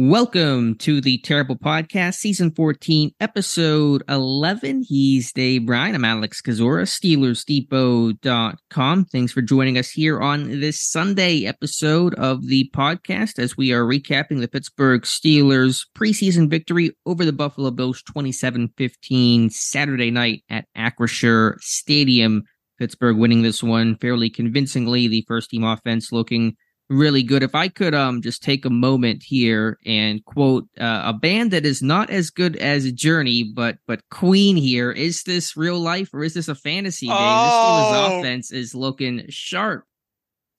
Welcome to the Terrible Podcast, Season 14, Episode 11. He's Dave Bryan. I'm Alex Kozora, SteelersDepot.com. Thanks for joining us here on this Sunday episode of the podcast as we are recapping the Pittsburgh Steelers preseason victory over the Buffalo Bills 27 15 Saturday night at Acrisure Stadium. Pittsburgh winning this one fairly convincingly. The first team offense looking really good. If I could um just take a moment here and quote uh, a band that is not as good as Journey, but but Queen here. Is this real life or is this a fantasy game? Oh. This Steelers offense is looking sharp.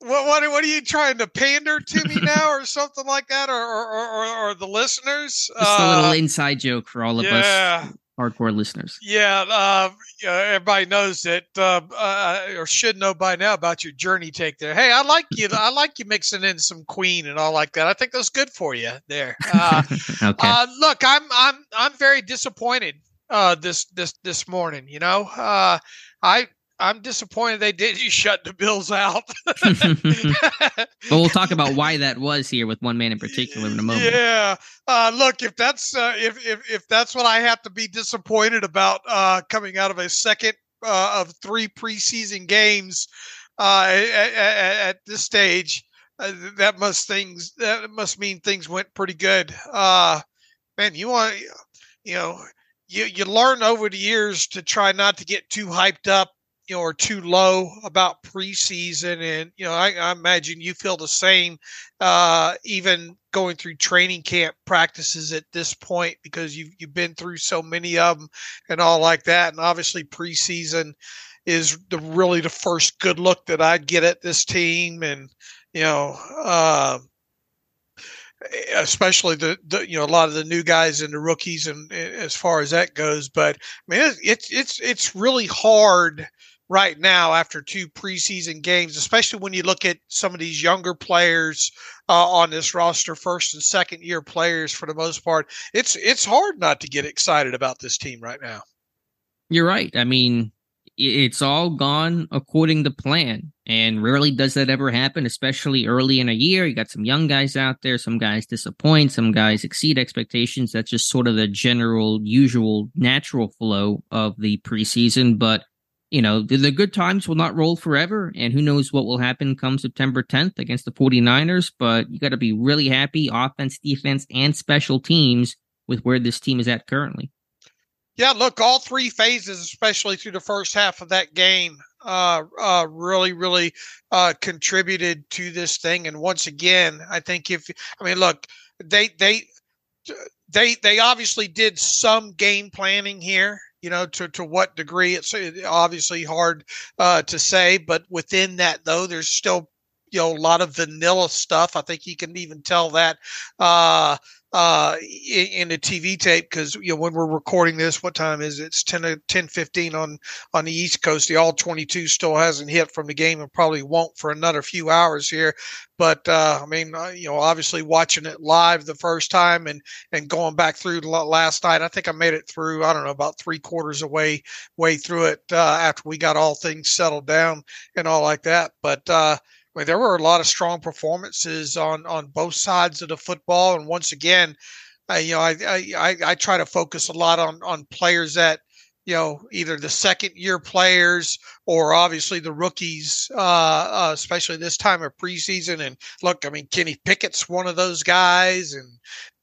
What, what what are you trying to pander to me now, or something like that, or or, or, or the listeners? Just uh, a little uh, inside joke for all of yeah. us hardcore listeners. Yeah, uh, everybody knows that, uh, uh, or should know by now about your journey take there. Hey, I like you. I like you mixing in some Queen and all like that. I think that's good for you there. Uh, okay. Uh, look, I'm I'm I'm very disappointed uh, this this this morning. You know, I I'm disappointed they did you shut the Bills out. but we'll talk about why that was here with one man in particular in a moment. Yeah, uh, look if that's uh, if, if if that's what I have to be disappointed about uh, coming out of a second uh, of three preseason games uh, at, at, this stage, uh, that must things that must mean things went pretty good. man, you want you know you you learn over the years to try not to get too hyped up you know, are too low about preseason. And, you know, I, I imagine you feel the same, uh, even going through training camp practices at this point because you've, you've been through so many of them and all like that. And obviously preseason is the really the first good look that I get at this team. And, you know, uh, especially the, the, you know a lot of the new guys and the rookies and, and as far as that goes but i mean it's it's it's really hard right now after two preseason games, especially when you look at some of these younger players uh, on this roster, first and second year players for the most part. It's it's hard not to get excited about this team right now. You're right. I mean, it's all gone according to plan, and rarely does that ever happen, especially early in a year. You got some young guys out there, some guys disappoint, some guys exceed expectations. That's just sort of the general, usual, natural flow of the preseason, but you know, the, the, good times will not roll forever, and who knows what will happen come September 10th against the 49ers. But you got to be really happy, offense, defense, and special teams, with where this team is at currently. Yeah, look, all three phases, especially through the first half of that game, uh, uh, really, really uh, contributed to this thing. And once again, I think if I mean, look, they they they they obviously did some game planning here you know to, to what degree it's obviously hard uh, to say but within that though there's still you know a lot of vanilla stuff i think you can even tell that uh, uh, in, the TV tape because you know when we're recording this, what time is it? It's 10, 10 15 on on the East Coast. The all twenty two still hasn't hit from the game and probably won't for another few hours here. But uh, I mean, uh, you know, obviously watching it live the first time and and going back through last night, I think I made it through. I don't know about three quarters away way through it uh, after we got all things settled down and all like that. But uh, I mean, there were a lot of strong performances on on both sides of the football, and once again, uh, you know, I, I I try to focus a lot on on players that you know either the second year players or obviously the rookies, uh, uh, especially this time of preseason. And look, I mean, Kenny Pickett's one of those guys, and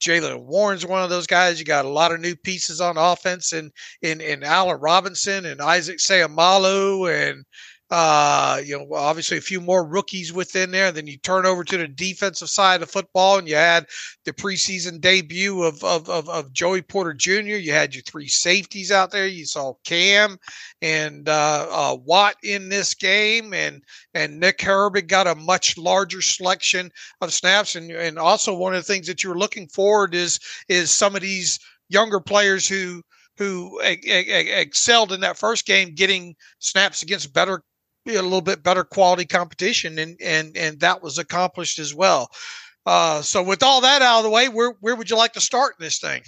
Jaylen Warren's one of those guys. You got a lot of new pieces on offense, and in in Allen Robinson and Isaac Seumalo and uh, you know, obviously a few more rookies within there. Then you turn over to the defensive side of football, and you had the preseason debut of of of, of Joey Porter Jr. You had your three safeties out there. You saw Cam and uh, uh, Watt in this game, and and Nick Herbig got a much larger selection of snaps. And and also one of the things that you were looking forward is is some of these younger players who who excelled in that first game, getting snaps against better, a little bit better quality competition, and and and that was accomplished as well. Uh, so with all that out of the way, where where would you like to start this thing?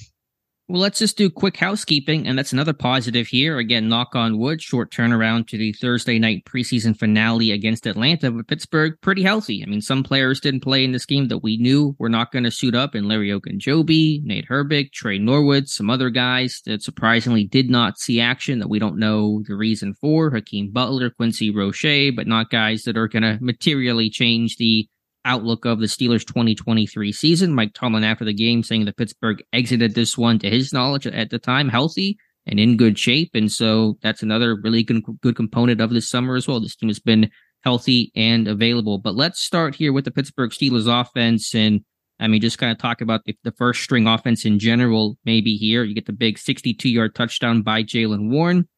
Well, let's just do quick housekeeping, and that's another positive here. Again, knock on wood, short turnaround to the Thursday night preseason finale against Atlanta, but Pittsburgh pretty healthy. I mean, some players didn't play in this game that we knew were not going to suit up, and Larry Ogunjobi, Nate Herbig, Tre Norwood, some other guys that surprisingly did not see action that we don't know the reason for. Hakeem Butler, Quincy Roche, but not guys that are going to materially change the outlook of the Steelers 2023 season. Mike Tomlin after the game saying that Pittsburgh exited this one to his knowledge at the time healthy and in good shape. And so that's another really good, good component of this summer as well. This team has been healthy and available. But let's start here with the Pittsburgh Steelers offense. And I mean, just kind of talk about the, the first string offense in general, maybe here. You get the big 62 yard touchdown by Jaylen Warren.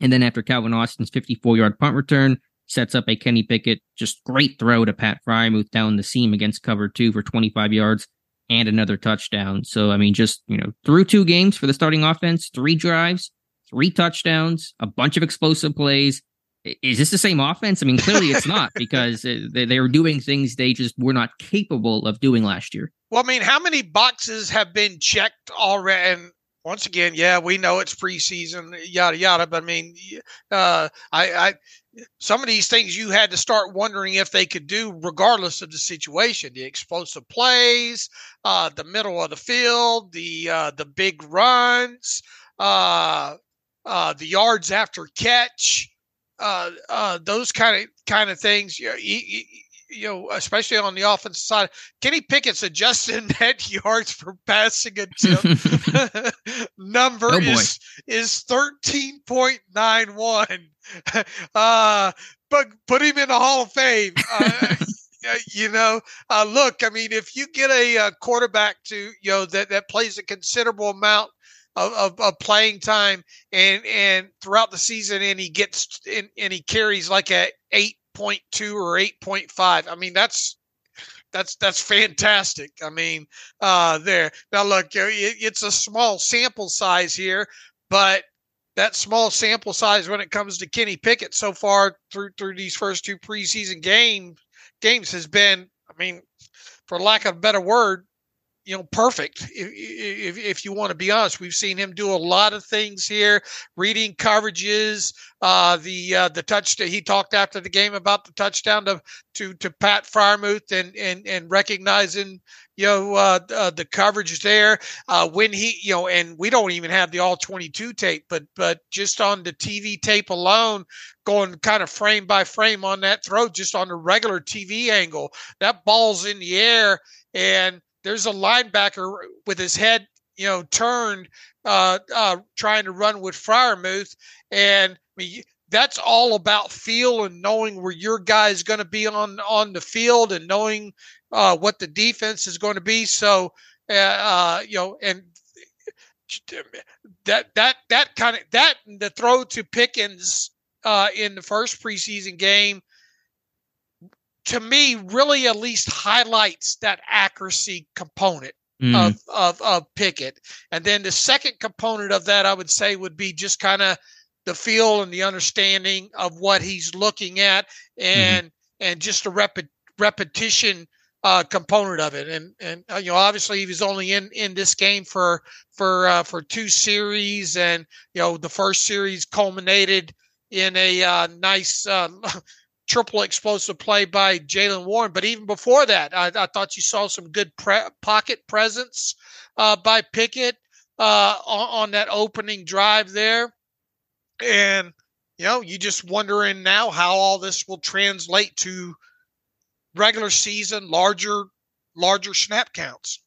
And then after Calvin Austin's 54 yard punt return, sets up a Kenny Pickett, just great throw to Pat Freiermuth down the seam against cover two for 25 yards and another touchdown. So, I mean, just, you know, through two games for the starting offense, three drives, three touchdowns, a bunch of explosive plays. Is this the same offense? I mean, clearly it's not because uh, they, they were doing things they just were not capable of doing last year. Well, I mean, how many boxes have been checked already? And once again, yeah, we know it's preseason, yada yada. But I mean, uh, I, I some of these things you had to start wondering if they could do regardless of the situation the explosive plays uh, the middle of the field the uh, the big runs uh, uh the yards after catch uh, uh, those kind of kind of things you know, you know, especially on the offensive side, Kenny Pickett's adjusted net yards per passing attempt number oh is is thirteen point nine one. Uh, but put him in the Hall of Fame. Uh, you know, uh, look, I mean, if you get a, a, uh, quarterback to you know that that plays a considerable amount of, of, of, playing time and and throughout the season, and he gets and, and he carries like a eight two or eight point five, I mean, that's that's that's fantastic. I mean, uh, there now look, it, it's a small sample size here, but that small sample size when it comes to Kenny Pickett so far through through these first two preseason games games has been, I mean, for lack of a better word, you know, perfect. If, if, if, you want to be honest, we've seen him do a lot of things here, reading coverages. Uh, the uh, the touchdown he talked after the game about the touchdown to to to Pat Freiermuth and and and recognizing you know uh, uh, the coverage there uh, when he you know and we don't even have the all 22 tape but but just on the tv tape alone going kind of frame by frame on that throw just on the regular tv angle that ball's in the air and there's a linebacker with his head you know turned uh, uh, trying to run with Freiermuth and I mean, that's all about feel and knowing where your guy is going to be on on the field and knowing uh, what the defense is going to be. So, uh, uh, you know, and that that that kind of that the throw to Pickens uh, in the first preseason game to me really at least highlights that accuracy component mm. of, of of Pickett. And then the second component of that I would say would be just kind of the feel and the understanding of what he's looking at mm-hmm. and mm. and just a rep- repetition uh, component of it. And and uh, you know, obviously, he was only in in this game for for uh, for two series, and you know, the first series culminated in a uh, nice. Uh, triple explosive play by Jaylen Warren, but even before that, I, I thought you saw some good pre- pocket presence uh, by Pickett on, on that opening drive there, and you know, you just wondering now how all this will translate to regular season larger larger snap counts.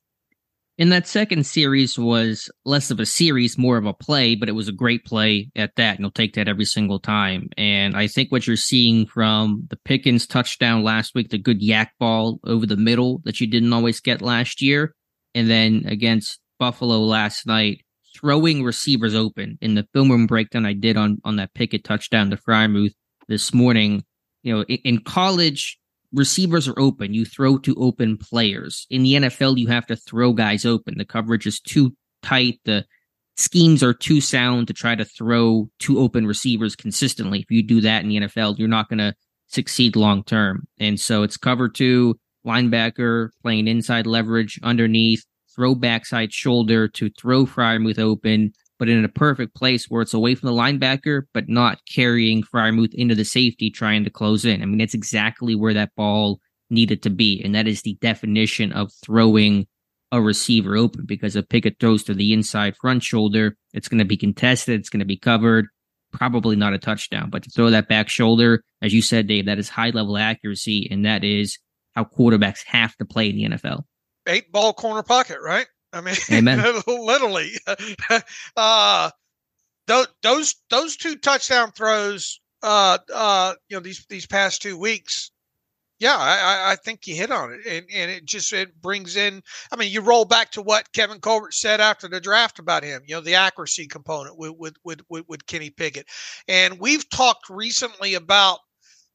In that second series was less of a series, more of a play, but it was a great play at that. And you'll take that every single time. And I think what you're seeing from the Pickens touchdown last week, the good YAC ball over the middle that you didn't always get last year, and then against Buffalo last night, throwing receivers open in the film room breakdown I did on on that Pickett touchdown to Freiermuth this morning. You know, in, in college, receivers are open. You throw to open players. In the NFL, you have to throw guys open. The coverage is too tight. The schemes are too sound to try to throw two open receivers consistently. If you do that in the NFL, you're not going to succeed long term. And so it's cover two, linebacker playing inside leverage underneath, throw backside shoulder to throw Freiermuth open, but in a perfect place where it's away from the linebacker, but not carrying Freiermuth into the safety trying to close in. I mean, that's exactly where that ball needed to be. And that is the definition of throwing a receiver open because if Pickett throws to the inside front shoulder, it's going to be contested, it's going to be covered, probably not a touchdown. But to throw that back shoulder, as you said, Dave, that is high level accuracy, and that is how quarterbacks have to play in the NFL. Eight ball corner pocket, right? I mean, literally. uh, those those those two touchdown throws, uh, uh, you know, these these past two weeks. Yeah, I, I think you hit on it, and, and it just it brings in. I mean, you roll back to what Kevin Colbert said after the draft about him. You know, the accuracy component with with with with, with Kenny Pickett, and we've talked recently about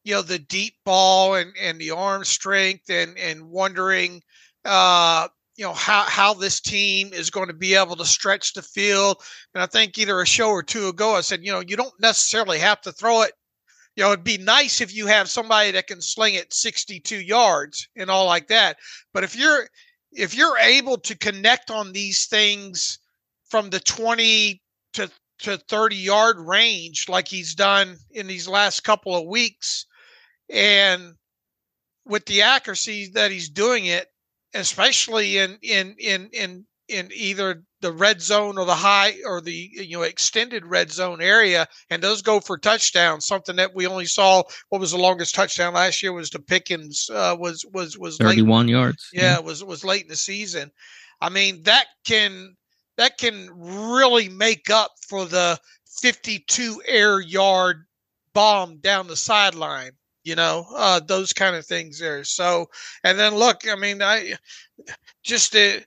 you know the deep ball and and the arm strength and and wondering uh you know how how this team is going to be able to stretch the field. And i think either a show or two ago i said you know you don't necessarily have to throw it. You know it'd be nice if you have somebody that can sling it 62 yards and all like that. But if you're if you're able to connect on these things from the 20 to to 30 yard range like he's done in these last couple of weeks and with the accuracy that he's doing it, especially in in in in in either the red zone or the high or the you know extended red zone area, and those go for touchdowns. Something that we only saw. What was the longest touchdown last year? Was the Pickens uh, was was was thirty-one late, yards. Yeah, yeah, was was late in the season. I mean that can that can really make up for the fifty-two air yard bomb down the sideline you know, uh, those kind of things there. So, and then look, I mean, I just the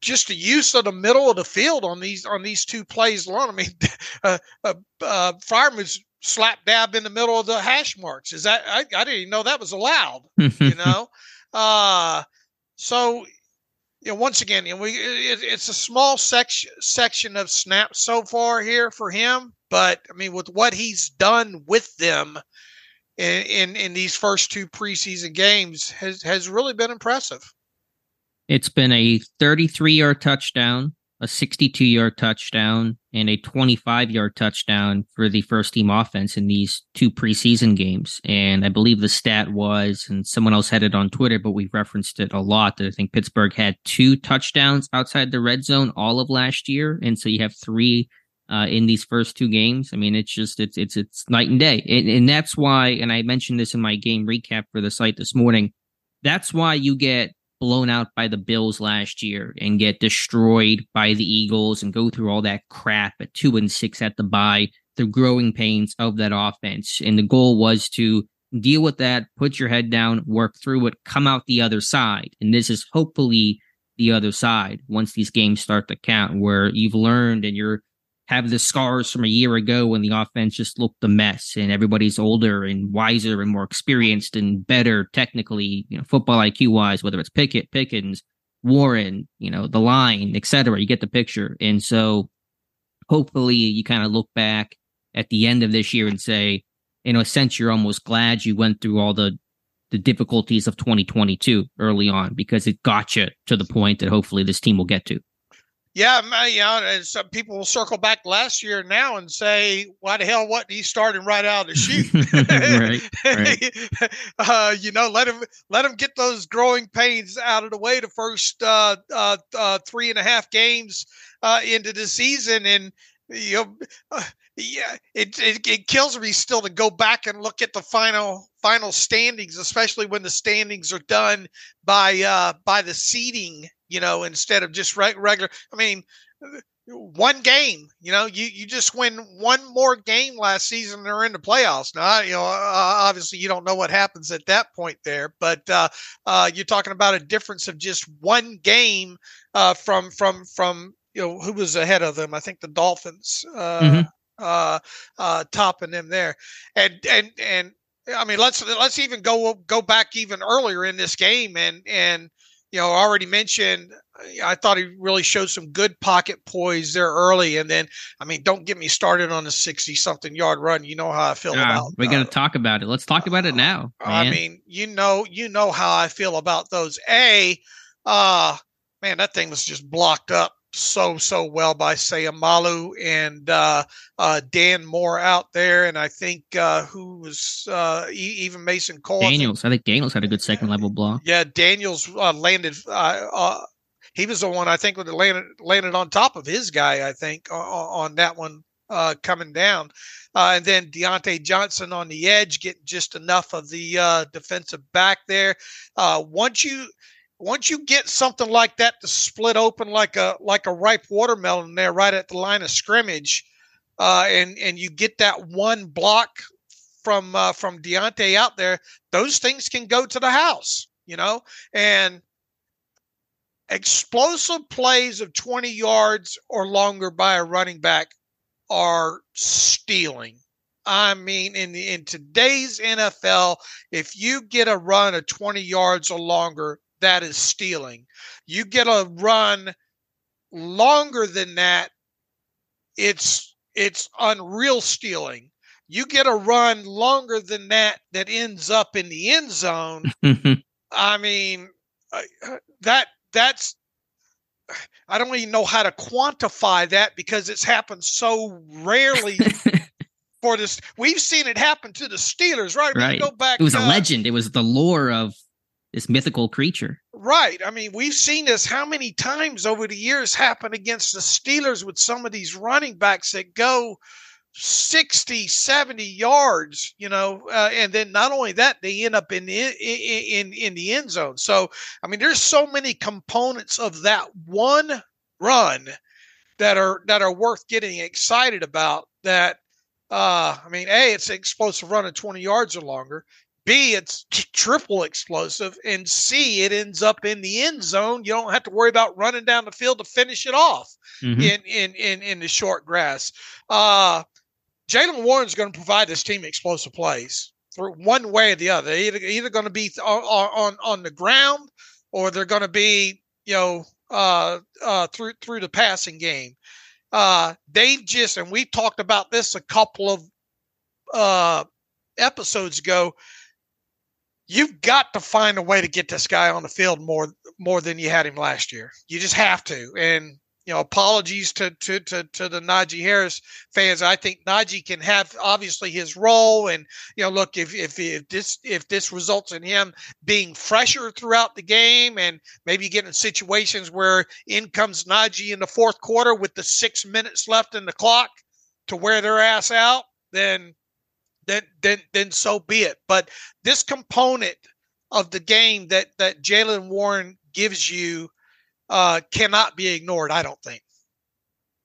just the use of the middle of the field on these on these two plays alone. I mean, uh, uh, uh, Freiermuth's slap dab in the middle of the hash marks. Is that I, I didn't even know that was allowed. you know, uh, so you know, once again, you know, we it, it's a small section section of snaps so far here for him, but I mean, with what he's done with them in, in, in these first two preseason games has has really been impressive. It's been a 33 yard touchdown, a 62 yard touchdown, and a 25 yard touchdown for the first team offense in these two preseason games. And I believe the stat was, and someone else had it on Twitter, but we referenced it a lot. That I think Pittsburgh had two touchdowns outside the red zone all of last year, and so you have three uh, in these first two games. I mean, it's just it's it's it's night and day, and, and that's why. And I mentioned this in my game recap for the site this morning. That's why you get blown out by the Bills last year and get destroyed by the Eagles and go through all that crap at two and six at the bye, the growing pains of that offense. And the goal was to deal with that, put your head down, work through it, come out the other side. And this is hopefully the other side once these games start to count, where you've learned and you're have the scars from a year ago when the offense just looked a mess and everybody's older and wiser and more experienced and better technically, you know, football IQ wise, whether it's Pickett, Pickens, Warren, you know, the line, etc. You get the picture. And so hopefully you kind of look back at the end of this year and say, in a sense, you're almost glad you went through all the the difficulties of 2022 early on because it got you to the point that hopefully this team will get to. Yeah, you know, and some people will circle back last year now and say, "Why the hell wasn't he starting right out of the chute?" right, right. Uh, you know, let him let him get those growing pains out of the way the first uh, uh, uh three and a half games uh, into the season, and you know, uh, yeah, it, it it kills me still to go back and look at the final final standings, especially when the standings are done by uh, by the seeding you know, instead of just re- regular. I mean, one game, you know, you, you just win one more game last season, they're in the playoffs. Now, you know, uh, obviously you don't know what happens at that point there, but uh, uh, you're talking about a difference of just one game uh, from from from you know who was ahead of them. I think the Dolphins uh, mm-hmm. Uh, uh, topping them there, and and and I mean let's let's even go go back even earlier in this game and and you know, already mentioned, I thought he really showed some good pocket poise there early. And then, I mean, don't get me started on a 60 something yard run. You know how I feel uh, about We're going to uh, talk about it. Let's talk about it now. Man. I mean, you know, you know how I feel about those. A, uh, man, that thing was just blocked up so so well by Seumalo and uh, uh, Dan Moore out there, and I think uh, who was uh, even Mason Cole. Daniels, I think Daniels had a good second level block. Yeah, Daniels uh, landed. Uh, he was the one I think that landed landed on top of his guy. I think on, on that one coming down, and then Diontae Johnson on the edge getting just enough of the defensive back there. once you once you get something like that to split open like a like a ripe watermelon there right at the line of scrimmage, uh, and and you get that one block from uh, from Diontae out there, those things can go to the house, you know, and explosive plays of 20 yards or longer by a running back are stealing. I mean, in in today's NFL, if you get a run of 20 yards or longer, that is stealing. You get a run longer than that, it's it's unreal stealing. You get a run longer than that that ends up in the end zone. I mean, uh, that that's I don't even know how to quantify that because it's happened so rarely for this. We've seen it happen to the Steelers, right? Right. Go back. It was uh, a legend. It was the lore of this mythical creature. Right. I mean, we've seen this how many times over the years happen against the Steelers with some of these running backs that go 60, 70 yards, you know, uh, and then not only that, they end up in the, in, in, in the end zone. So, I mean, there's so many components of that one run that are that are worth getting excited about that uh, I mean, A, it's an explosive run of 20 yards or longer. B, it's triple explosive, and C, it ends up in the end zone. You don't have to worry about running down the field to finish it off mm-hmm. in, in in in the short grass. Uh, Jaylen Warren's going to provide this team explosive plays for one way or the other. They're either, either going to be on, on on the ground or they're going to be you know uh, uh, through through the passing game. Uh, they've just and we talked about this a couple of uh, episodes ago you've got to find a way to get this guy on the field more more than you had him last year. You just have to. And you know, apologies to to to, to the Najee Harris fans. I think Najee can have obviously his role, and you know, look if if if this if this results in him being fresher throughout the game, and maybe getting situations where in comes Najee in the fourth quarter with the six minutes left in the clock to wear their ass out, then then then then so be it. But this component of the game that that Jaylen Warren gives you uh, cannot be ignored. I don't think.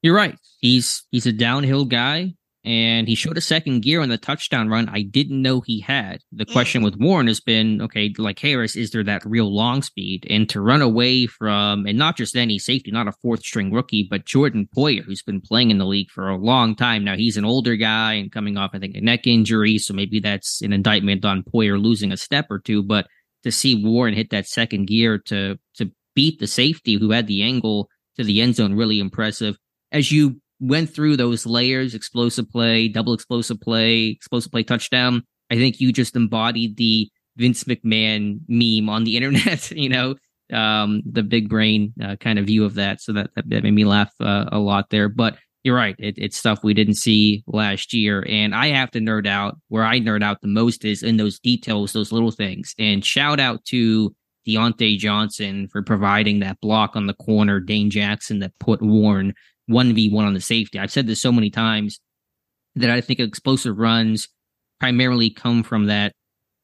You're right. He's he's a downhill guy and he showed a second gear on the touchdown run I didn't know he had. The question mm-hmm. with Warren has been okay, like Harris, is there that real long speed? And to run away from, and not just any safety, not a fourth string rookie, but Jordan Poyer, who's been playing in the league for a long time now. He's an older guy and coming off, I think, a neck injury. So maybe that's an indictment on Poyer losing a step or two. But to see Warren hit that second gear to to beat the safety who had the angle to the end zone, really impressive. As you went through those layers explosive play, double explosive play, explosive play touchdown. I think you just embodied the Vince McMahon meme on the internet, you know, um, the big brain uh, kind of view of that. So that, that made me laugh uh, a lot there. But you're right. It, it's stuff we didn't see last year. And I have to nerd out where I nerd out the most is in those details, those little things. And shout out to Diontae Johnson for providing that block on the corner, Dane Jackson that put Warren 1v1 on the safety. I've said this so many times that I think explosive runs primarily come from that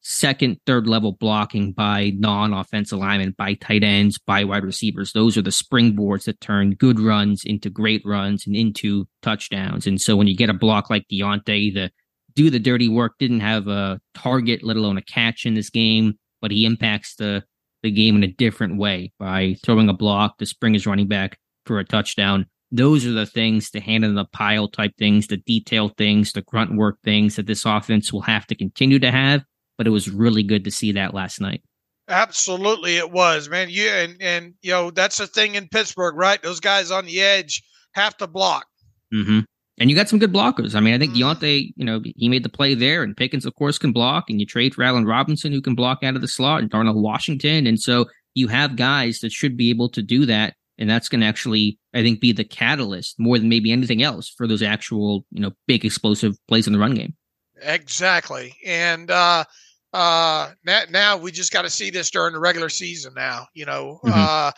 second, third level blocking by non offensive linemen, by tight ends, by wide receivers. Those are the springboards that turn good runs into great runs and into touchdowns. And so when you get a block like Diontae, the do the dirty work, didn't have a target, let alone a catch in this game, but he impacts the the game in a different way by throwing a block to spring his running back for a touchdown those are the things, the hand in the pile type things, the detail things, the grunt work things that this offense will have to continue to have. But it was really good to see that last night. Absolutely, it was, man. You and and you know that's the thing in Pittsburgh, right? Those guys on the edge have to block. Mm-hmm. And you got some good blockers. I mean, I think mm-hmm. Diontae, you know, he made the play there, and Pickens, of course, can block. And you trade for Allen Robinson, who can block out of the slot, and Darnell Washington, and so you have guys that should be able to do that, and that's going to actually, I think, be the catalyst more than maybe anything else for those actual, you know, big explosive plays in the run game. Exactly, and uh, uh now, now we just got to see this during the regular season now you know mm-hmm. uh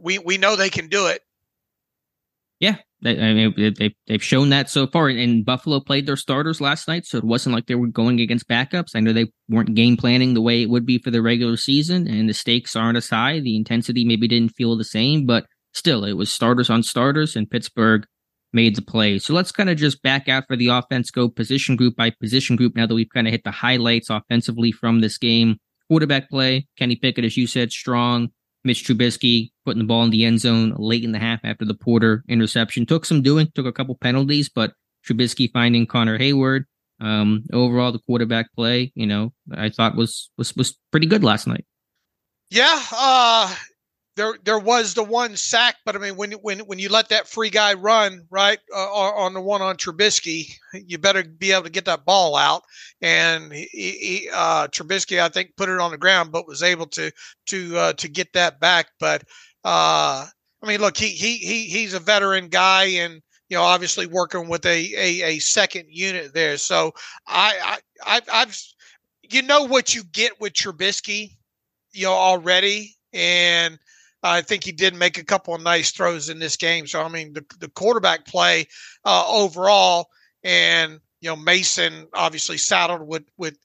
we we know they can do it yeah I mean, they, they've shown that so far and buffalo played their starters last night so it wasn't like they were going against backups i know they weren't game planning the way it would be for the regular season and the stakes aren't as high the intensity maybe didn't feel the same but still it was starters on starters and pittsburgh made the play. So let's kind of just back out for the offense, go position group by position group now that we've kind of hit the highlights offensively from this game. Quarterback play, Kenny Pickett, as you said, strong. Mitch Trubisky putting the ball in the end zone late in the half after the Porter interception. Took some doing, took a couple penalties, but Trubisky finding Connor Heyward. Um, overall, the quarterback play, you know, I thought was was was pretty good last night. Yeah, uh, there there was the one sack, but I mean when when when you let that free guy run right uh, on the one on Trubisky, you better be able to get that ball out. And he, he uh, Trubisky, I think, put it on the ground, but was able to to uh, to get that back. But uh, I mean, look, he he he he's a veteran guy, and you know, obviously working with a a, a second unit there. So I I I've you know what you get with Trubisky, you know already, and I think he did make a couple of nice throws in this game. So I mean, the the quarterback play uh, overall, and you know Mason obviously saddled with with.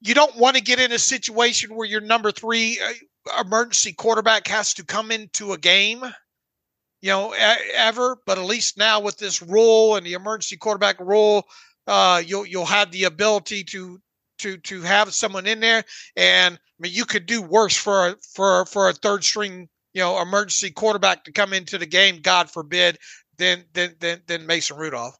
You don't want to get in a situation where your number three uh, emergency quarterback has to come into a game, you know, ever. But at least now with this rule and the emergency quarterback rule, uh, you'll you'll have the ability to to to have someone in there. And I mean, you could do worse for a, for for a third string, you know, emergency quarterback to come into the game. God forbid, than than than, than Mason Rudolph.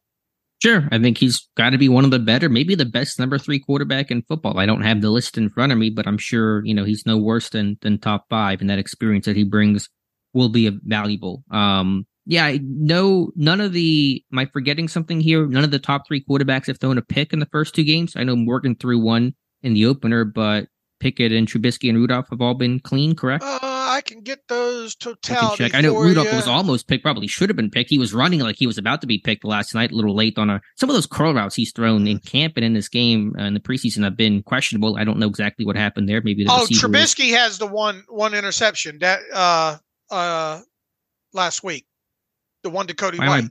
Sure, I think he's got to be one of the better, maybe the best number three quarterback in football. I don't have the list in front of me, but I'm sure you know he's no worse than than top five, and that experience that he brings will be valuable. Um, yeah, I no, none of the. Am I forgetting something here? None of the top three quarterbacks have thrown a pick in the first two games. I know Morgan threw one in the opener, but Pickett and Trubisky and Rudolph have all been clean, correct? Uh, I can get those totality. I, check. I know Rudolph you. was almost picked, probably should have been picked. He was running like he was about to be picked last night, a little late on a, some of those curl routes he's thrown in camp and in this game uh, in the preseason have been questionable. I don't know exactly what happened there. Maybe the oh, Trubisky was... has the one one interception that uh uh last week the one to Cody White.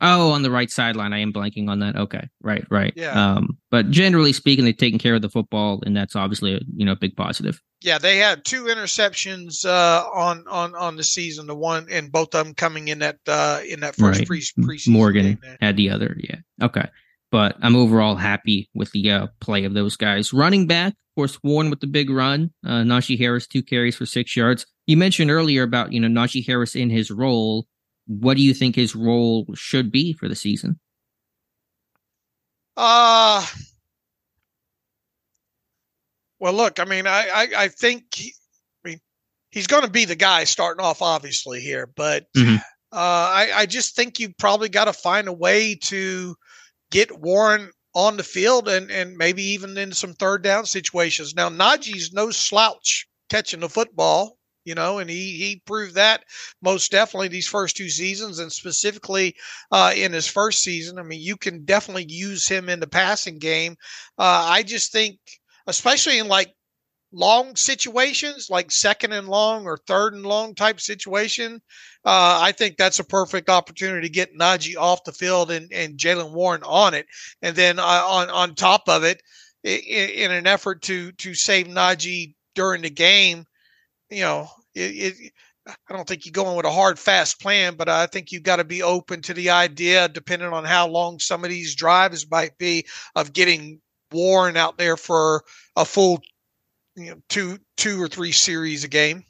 Oh, on the right sideline. I am blanking on that. Okay. Right, right. Yeah. Um, but generally speaking, they've taken care of the football, and that's obviously a you know big positive. Yeah, they had two interceptions uh, on on on the season. The one and both of them coming in that uh, in that first right. pre preseason. Morgan had the other. Yeah. Okay. But I'm overall happy with the uh, play of those guys. Running back, of course, Warren with the big run. Uh, Najee Harris two carries for six yards. You mentioned earlier about you know Najee Harris in his role what do you think his role should be for the season? Uh well, look, I mean, I I, I think he, I mean he's going to be the guy starting off, obviously here, but mm-hmm. uh, I I just think you probably got to find a way to get Warren on the field and and maybe even in some third down situations. Now Najee's no slouch catching the football you know, and he he proved that most definitely these first two seasons, and specifically uh, in his first season. I mean, you can definitely use him in the passing game. Uh, I just think, especially in like long situations, like second and long or third and long type situation, uh, I think that's a perfect opportunity to get Najee off the field and, and Jaylen Warren on it, and then uh, on on top of it, in, in an effort to to save Najee during the game you know, it, it, I don't think you go in with a hard, fast plan, but I think you've got to be open to the idea, depending on how long some of these drives might be, of getting Warren out there for a full, you know, two, two or three series a game.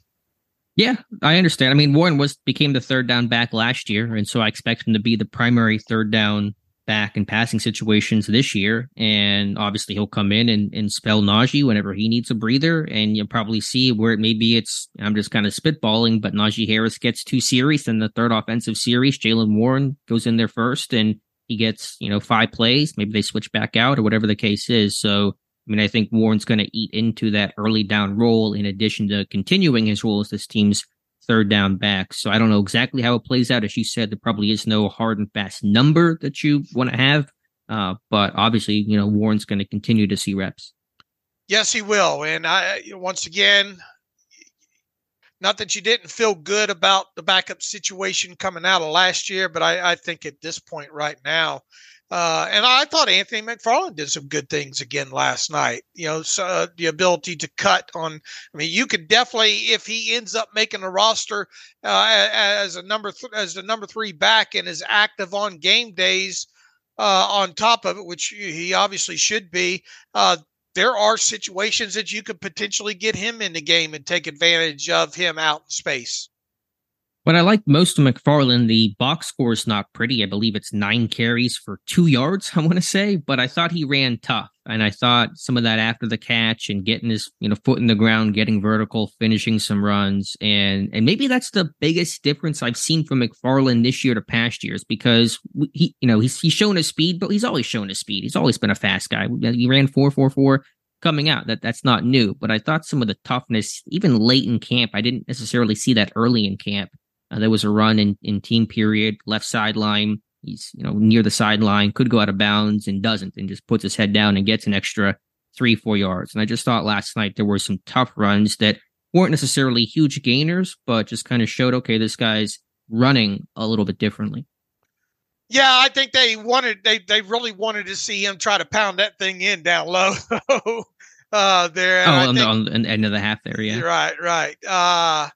Yeah, I understand. I mean, Warren was became the third down back last year, and so I expect him to be the primary third down back in passing situations this year. And obviously he'll come in and, and spell Najee whenever he needs a breather. And you'll probably see where it maybe it's, I'm just kind of spitballing, but Najee Harris gets two series. Then the third offensive series, Jaylen Warren goes in there first and he gets, you know, five plays. Maybe they switch back out or whatever the case is. So, I mean, I think Warren's going to eat into that early down role in addition to continuing his role as this team's third down back. So I don't know exactly how it plays out. As you said, there probably is no hard and fast number that you want to have. Uh, but obviously, you know, Warren's going to continue to see reps. Yes, he will. And I, once again, not that you didn't feel good about the backup situation coming out of last year, but I, I think at this point right now, uh, and I thought Anthony McFarland did some good things again last night. You know, so, uh, the ability to cut on. I mean, you could definitely, if he ends up making a roster uh, as a number th- as the number three back and is active on game days, uh, on top of it, which he obviously should be. Uh, there are situations that you could potentially get him in the game and take advantage of him out in space. What I like most of McFarland, the box score is not pretty. I believe it's nine carries for two yards, I want to say, but I thought he ran tough. And I thought some of that after the catch and getting his, you know, foot in the ground, getting vertical, finishing some runs. And and maybe that's the biggest difference I've seen from McFarland this year to past years because he, you know, he's he's shown his speed, but he's always shown his speed. He's always been a fast guy. He ran four four four coming out. That that's not new. But I thought some of the toughness, even late in camp, I didn't necessarily see that early in camp uh, there was a run in, in team period, left sideline. He's you know near the sideline, could go out of bounds and doesn't, and just puts his head down and gets an extra three four yards. And I just thought last night there were some tough runs that weren't necessarily huge gainers, but just kind of showed okay, this guy's running a little bit differently. Yeah, I think they wanted they they really wanted to see him try to pound that thing in down low. uh there. Oh, on, think, the, on the end of the half there, yeah. Right, right. Uh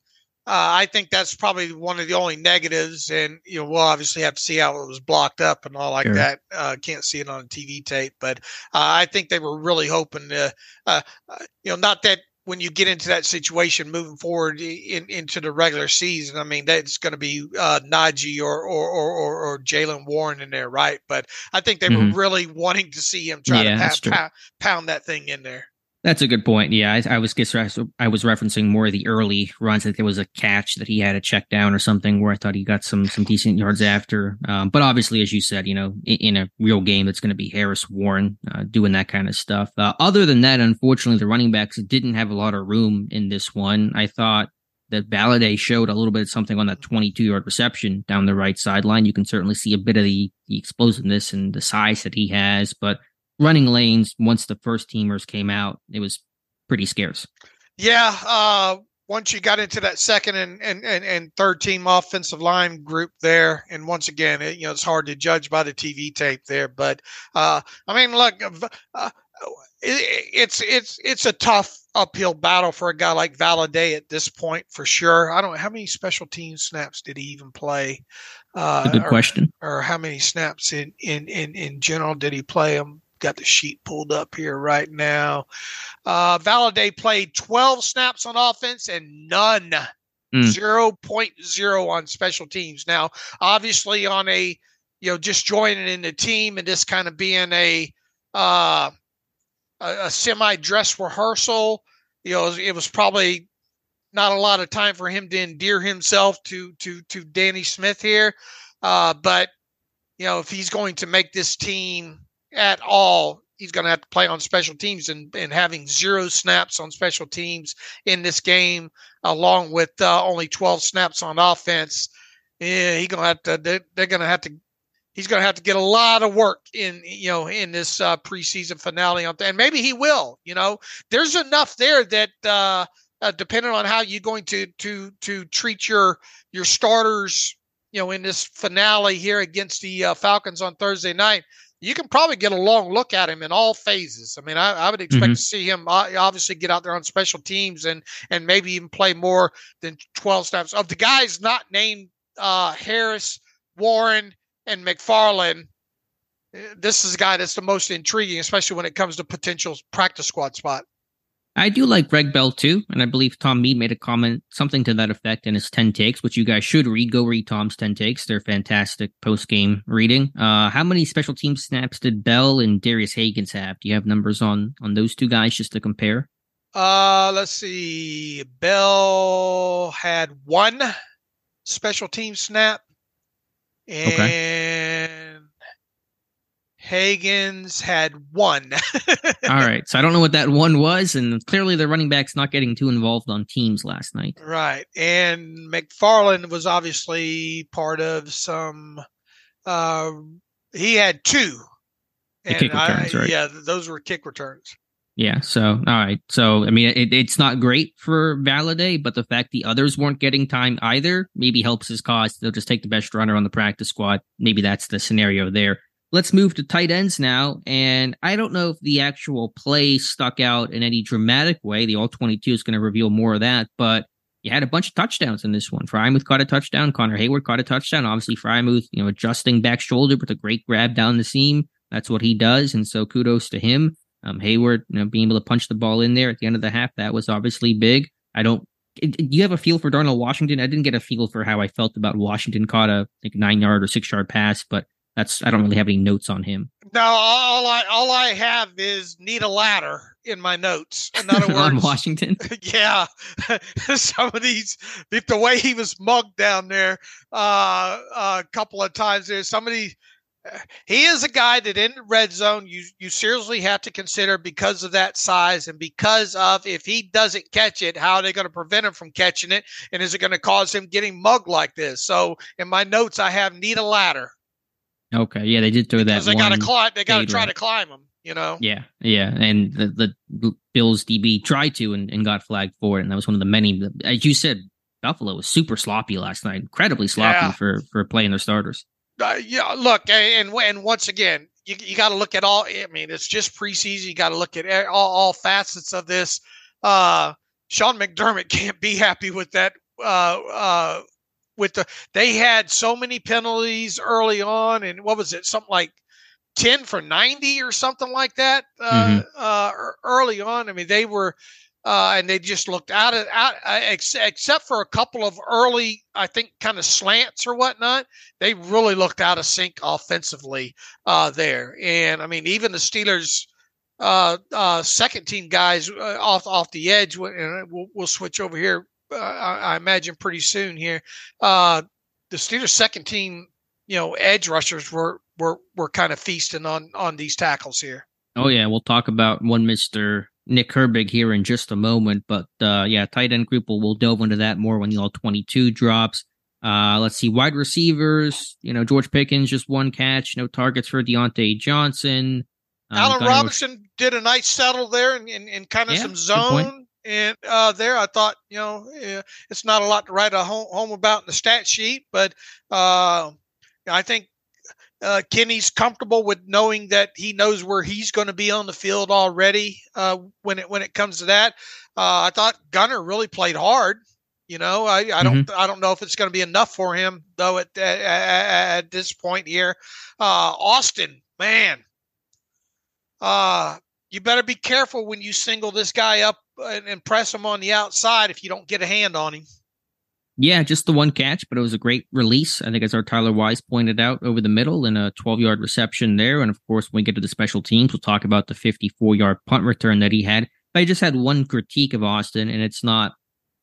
uh, I think that's probably one of the only negatives, and you know we'll obviously have to see how it was blocked up and all like sure. that. Uh, can't see it on a TV tape, but uh, I think they were really hoping to, uh, uh, you know, not that when you get into that situation moving forward in, into the regular season, I mean that's going to be uh, Najee or or or, or Jaylen Warren in there, right? But I think they mm-hmm. were really wanting to see him try yeah, to pound, pound, pound that thing in there. That's a good point. Yeah, I, I was I was referencing more of the early runs. That there was a catch that he had a check down or something where I thought he got some some decent yards after. Um, but obviously, as you said, you know, in, in a real game, it's going to be Harris Warren uh, doing that kind of stuff. Uh, other than that, unfortunately, the running backs didn't have a lot of room in this one. I thought that Valladay showed a little bit of something on that 22 yard reception down the right sideline. You can certainly see a bit of the, the explosiveness and the size that he has, but running lanes once the first teamers came out, it was pretty scarce. Yeah, uh, once you got into that second and, and, and, and, third team offensive line group there, and once again, it, you know, it's hard to judge by the TV tape there, but uh, I mean, look, uh, it, it's it's it's a tough uphill battle for a guy like Valladay at this point for sure. I don't know how many special team snaps did he even play. Uh, a good or, question. Or how many snaps in in in in general did he play them? Got the sheet pulled up here right now. Uh, Valladay played 12 snaps on offense and none, mm. 0.0 on special teams. Now, obviously, on a you know just joining in the team and just kind of being a uh, a, a semi dress rehearsal, you know, it was probably not a lot of time for him to endear himself to to to Danny Smith here. Uh, but you know, if he's going to make this team at all, he's going to have to play on special teams and, and having zero snaps on special teams in this game, along with uh, only 12 snaps on offense. Yeah, he's going to have to, they're, they're going to have to, he's going to have to get a lot of work in, you know, in this uh, preseason finale. And maybe he will, you know, there's enough there that, uh, uh, depending on how you're going to, to, to treat your, your starters, you know, in this finale here against the uh, Falcons on Thursday night, you can probably get a long look at him in all phases. I mean, I, I would expect mm-hmm. to see him uh, obviously get out there on special teams and and maybe even play more than 12 snaps. Of the guys not named uh, Harris, Warren, and McFarland, eh, this is a guy that's the most intriguing, especially when it comes to potential practice squad spot. I do like Greg Bell too, and I believe Tom Mead made a comment, something to that effect, in his ten takes, which you guys should read. Go read Tom's ten takes; they're fantastic post game reading. Uh, how many special team snaps did Bell and Darius Hagans have? Do you have numbers on on those two guys just to compare? Uh, let's see. Bell had one special team snap, and okay. Hagans had one. All right. So I don't know what that one was. And clearly the running back's not getting too involved on teams last night. Right. And McFarland was obviously part of some, uh, he had two. The kick returns, I, right? Yeah, those were kick returns. Yeah. So, all right. So, I mean, it, it's not great for Valladay, but the fact the others weren't getting time either maybe helps his cause. They'll just take the best runner on the practice squad. Maybe that's the scenario there. Let's move to tight ends now. And I don't know if the actual play stuck out in any dramatic way. The all 22 is going to reveal more of that, but you had a bunch of touchdowns in this one. Freiermuth caught a touchdown. Connor Heyward caught a touchdown. Obviously, Freiermuth, you know, adjusting back shoulder with a great grab down the seam. That's what he does. And so kudos to him. Um, Heyward, you know, being able to punch the ball in there at the end of the half, that was obviously big. I don't, do you have a feel for Darnell Washington? I didn't get a feel for how I felt about Washington caught a like nine yard or six yard pass, but that's I don't really have any notes on him. No, all I all I have is need a ladder in my notes. In other words, on Washington. Yeah, some of these, the way he was mugged down there uh, a couple of times there, somebody. He is a guy that in the red zone you you seriously have to consider because of that size and because of if he doesn't catch it, how are they going to prevent him from catching it, and is it going to cause him getting mugged like this? So in my notes I have need a ladder Okay, yeah, they did throw because that. They got to climb. They got to try to climb them. You know. Yeah, yeah, and the, the Bills DB tried to and, and got flagged for it, and that was one of the many. As you said, Buffalo was super sloppy last night, incredibly sloppy yeah. for for playing their starters. Uh, yeah, look, and and once again, you, you got to look at all. I mean, it's just preseason. You got to look at all, all facets of this. Uh, Sean McDermott can't be happy with that uh, uh, with the they had so many penalties early on, and what was it? Something like 10 for 90 or something like that uh, mm-hmm. uh, early on. I mean, they were, uh, and they just looked out of out, uh, ex- except for a couple of early, I think, kind of slants or whatnot. They really looked out of sync offensively uh, there. And I mean, even the Steelers. Uh, second team guys off off the edge. And we'll, we'll switch over here uh, I, imagine pretty soon here. Uh, the Steelers' second team, you know, edge rushers were were were kind of feasting on on these tackles here. Oh yeah, we'll talk about one Mister Nick Herbig here in just a moment, but uh, yeah, tight end group We'll, we'll delve into that more when the all twenty two drops. Uh, let's see, wide receivers. You know, George Pickens just one catch, no targets for Diontae Johnson. Um, Allen Robinson did a nice settle there and in, in, in, kind of yeah, some zone and uh, there I thought, you know, it's not a lot to write a home, home about in the stat sheet, but uh, I think uh, Kenny's comfortable with knowing that he knows where he's going to be on the field already uh, when it when it comes to that. Uh, I thought Gunnar really played hard. You know, I, I don't mm-hmm. I don't know if it's going to be enough for him though at at, at this point here. Uh, Austin, man, uh, you better be careful when you single this guy up and, press him on the outside if you don't get a hand on him. Yeah, just the one catch, but it was a great release. I think, as our Tyler Wise pointed out, over the middle and a 12 yard reception there. And of course, when we get to the special teams, we'll talk about the 54 yard punt return that he had. But I just had one critique of Austin, and it's not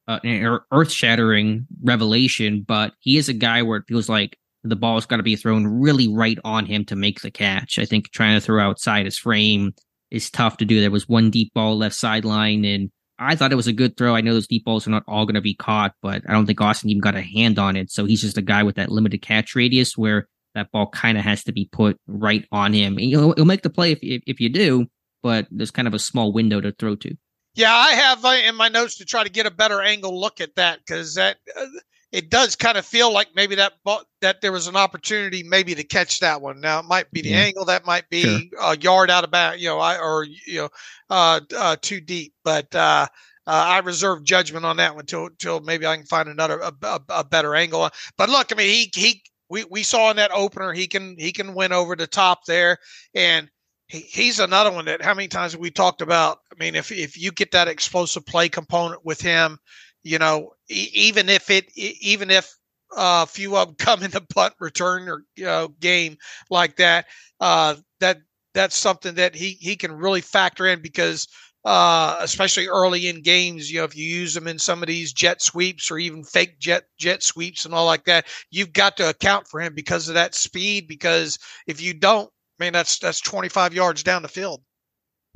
uh, an earth shattering revelation, but he is a guy where it feels like the ball's got to be thrown really right on him to make the catch. I think trying to throw outside his frame is tough to do. There was one deep ball left sideline, and I thought it was a good throw. I know those deep balls are not all going to be caught, but I don't think Austin even got a hand on it. So he's just a guy with that limited catch radius where that ball kind of has to be put right on him. And he'll, he'll make the play if, if, if you do, but there's kind of a small window to throw to. Yeah, I have uh, in my notes to try to get a better angle look at that because that uh, it does kind of feel like maybe that that there was an opportunity maybe to catch that one. Now it might be the yeah. angle, that might be sure. a yard out of bounds, you know, I, or you know, uh, uh, too deep. But uh, uh, I reserve judgment on that one till till maybe I can find another a, a, a, better angle. But look, I mean, he he we, we saw in that opener he can he can win over the top there, and he, he's another one that how many times have we talked about? I mean, if if you get that explosive play component with him, you know, even if it even if a uh, few of them come in the punt return or you know, game like that, uh, that that's something that he he can really factor in because uh, especially early in games, you know, if you use them in some of these jet sweeps or even fake jet jet sweeps and all like that, you've got to account for him because of that speed. Because if you don't, man, that's that's 25 yards down the field.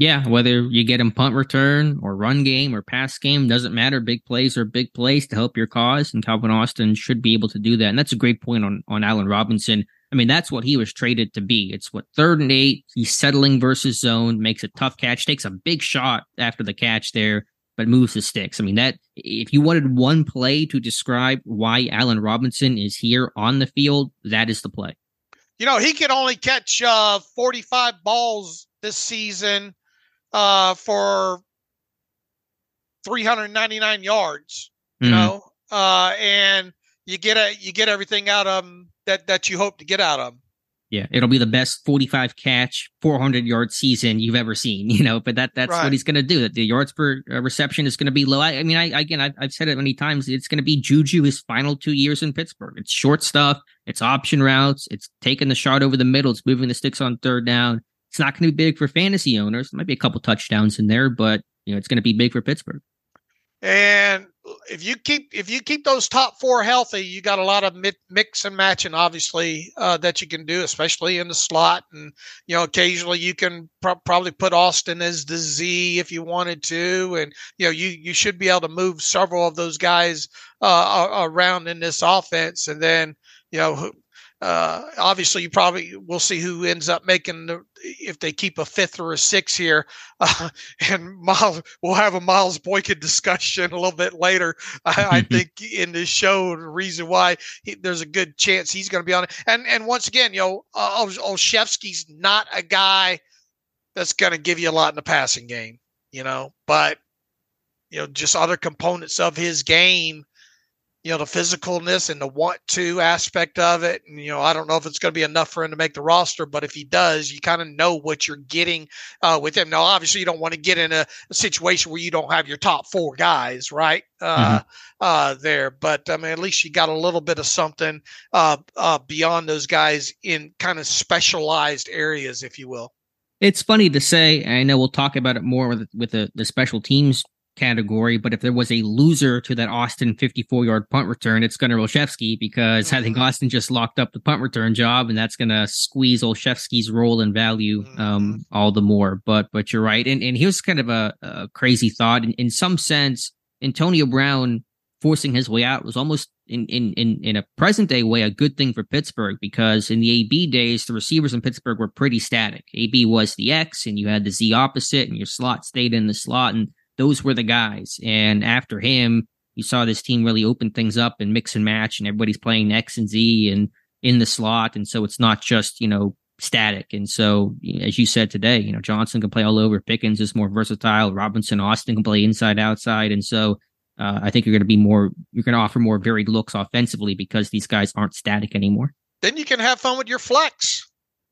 Yeah, whether you get him punt return or run game or pass game, doesn't matter. Big plays are big plays to help your cause, and Calvin Austin should be able to do that. And that's a great point on on Allen Robinson. I mean, that's what he was traded to be. It's what third and eight. He's settling versus zone, makes a tough catch, takes a big shot after the catch there, but moves the sticks. I mean, that if you wanted one play to describe why Allen Robinson is here on the field, that is the play. You know, he could only catch uh, 45 balls this season uh, for 399 yards. You mm-hmm. know, uh, and you get a you get everything out of them that that you hope to get out of them. Yeah, it'll be the best 45 catch, 400 yard season you've ever seen, you know. But that that's right. what he's going to do. That the yards per uh, reception is going to be low. I, I mean, I again, I've, I've, said it many times. It's going to be Juju his final two years in Pittsburgh. It's short stuff. It's option routes. It's taking the shot over the middle. It's moving the sticks on third down. It's not going to be big for fantasy owners. There might be a couple touchdowns in there, but you know it's going to be big for Pittsburgh. And if you keep if you keep those top four healthy, you got a lot of mix and matching, obviously, uh, that you can do, especially in the slot. And you know, occasionally you can pro- probably put Austin as the Z if you wanted to, and you know, you you should be able to move several of those guys uh, around in this offense, and then you know uh, obviously, you probably will see who ends up making the if they keep a fifth or a sixth here. Uh, and Miles, we'll have a Miles Boykin discussion a little bit later. I, I think in this show, the reason why he, there's a good chance he's going to be on it. And and once again, you know, uh, Olszewski's not a guy that's going to give you a lot in the passing game, you know, but you know, just other components of his game you know, the physicalness and the want to aspect of it. And, you know, I don't know if it's going to be enough for him to make the roster, but if he does, you kind of know what you're getting uh, with him. Now, obviously, you don't want to get in a, a, situation where you don't have your top four guys, right? Uh, mm-hmm. uh, there, but I mean, at least you got a little bit of something uh, uh, beyond those guys in kind of specialized areas, if you will. It's funny to say. I know we'll talk about it more with with the, the special teams category, but if there was a loser to that Austin 54 yard punt return, it's Gunnar Olszewski because mm-hmm. I think. Austin just locked up the punt return job, and that's going to squeeze Olszewski's role and value um, mm-hmm. all the more. But but you're right, and and here's kind of a, a crazy thought. In, in some sense, Antonio Brown forcing his way out was almost in, in in in a present day way a good thing for Pittsburgh because in the AB days the receivers in Pittsburgh were pretty static. AB was the X and you had the Z opposite and your slot stayed in the slot and those were the guys. And after him, you saw this team really open things up and mix and match, and everybody's playing X and Z and in the slot. And so it's not just, you know, static. And so, as you said today, you know, Johnson can play all over. Pickens is more versatile. Robinson, Austin can play inside, outside. And so, uh, I think you're going to be more, you're going to offer more varied looks offensively because these guys aren't static anymore. Then you can have fun with your flex.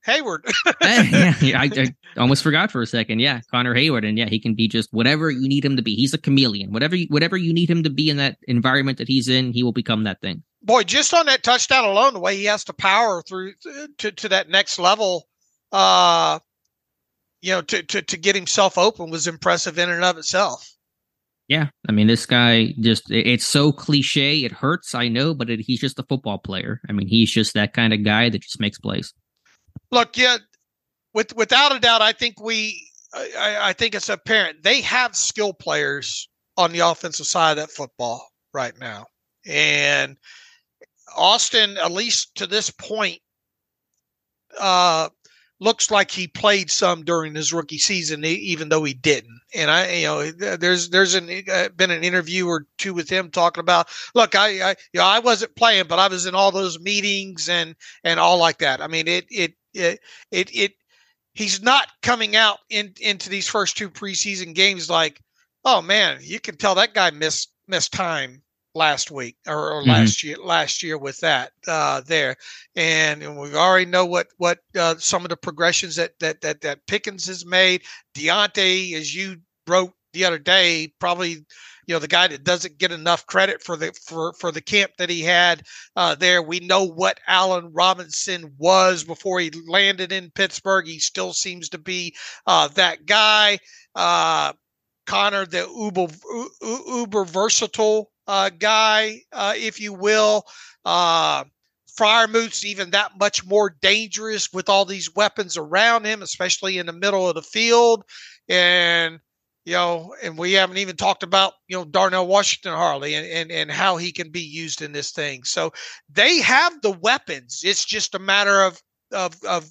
Heyward. yeah, yeah I, I, almost forgot for a second. Yeah, Connor Heyward, and yeah, he can be just whatever you need him to be. He's a chameleon. Whatever you, whatever you need him to be in that environment that he's in, he will become that thing. Boy, just on that touchdown alone, the way he has to power through to, to that next level, uh, you know, to, to to get himself open was impressive in and of itself. Yeah, I mean, this guy just—it's so cliche. It hurts, I know, but it, he's just a football player. I mean, he's just that kind of guy that just makes plays. Look, yeah, with without a doubt, I think we, I, I think it's apparent they have skill players on the offensive side of that football right now, and Austin, at least to this point, uh, looks like he played some during his rookie season, even though he didn't. And I, you know, there's there's an, uh, been an interview or two with him talking about, look, I, I, you know, I wasn't playing, but I was in all those meetings and and all like that. I mean, it it it it, it he's not coming out in, into these first two preseason games like, oh man, you can tell that guy missed missed time last week or, or mm-hmm. last year last year with that uh, there, and, and we already know what what uh, some of the progressions that that that that Pickens has made. Diontae, as you wrote the other day, probably you know the guy that doesn't get enough credit for the for for the camp that he had uh, there. We know what Allen Robinson was before he landed in Pittsburgh. He still seems to be uh, that guy. Uh, Connor, the uber uber versatile uh, guy, uh, if you will. Uh, even that much more dangerous with all these weapons around him, especially in the middle of the field. And you know, and we haven't even talked about you know Darnell Washington Harley and, and and how he can be used in this thing. So they have the weapons. It's just a matter of of of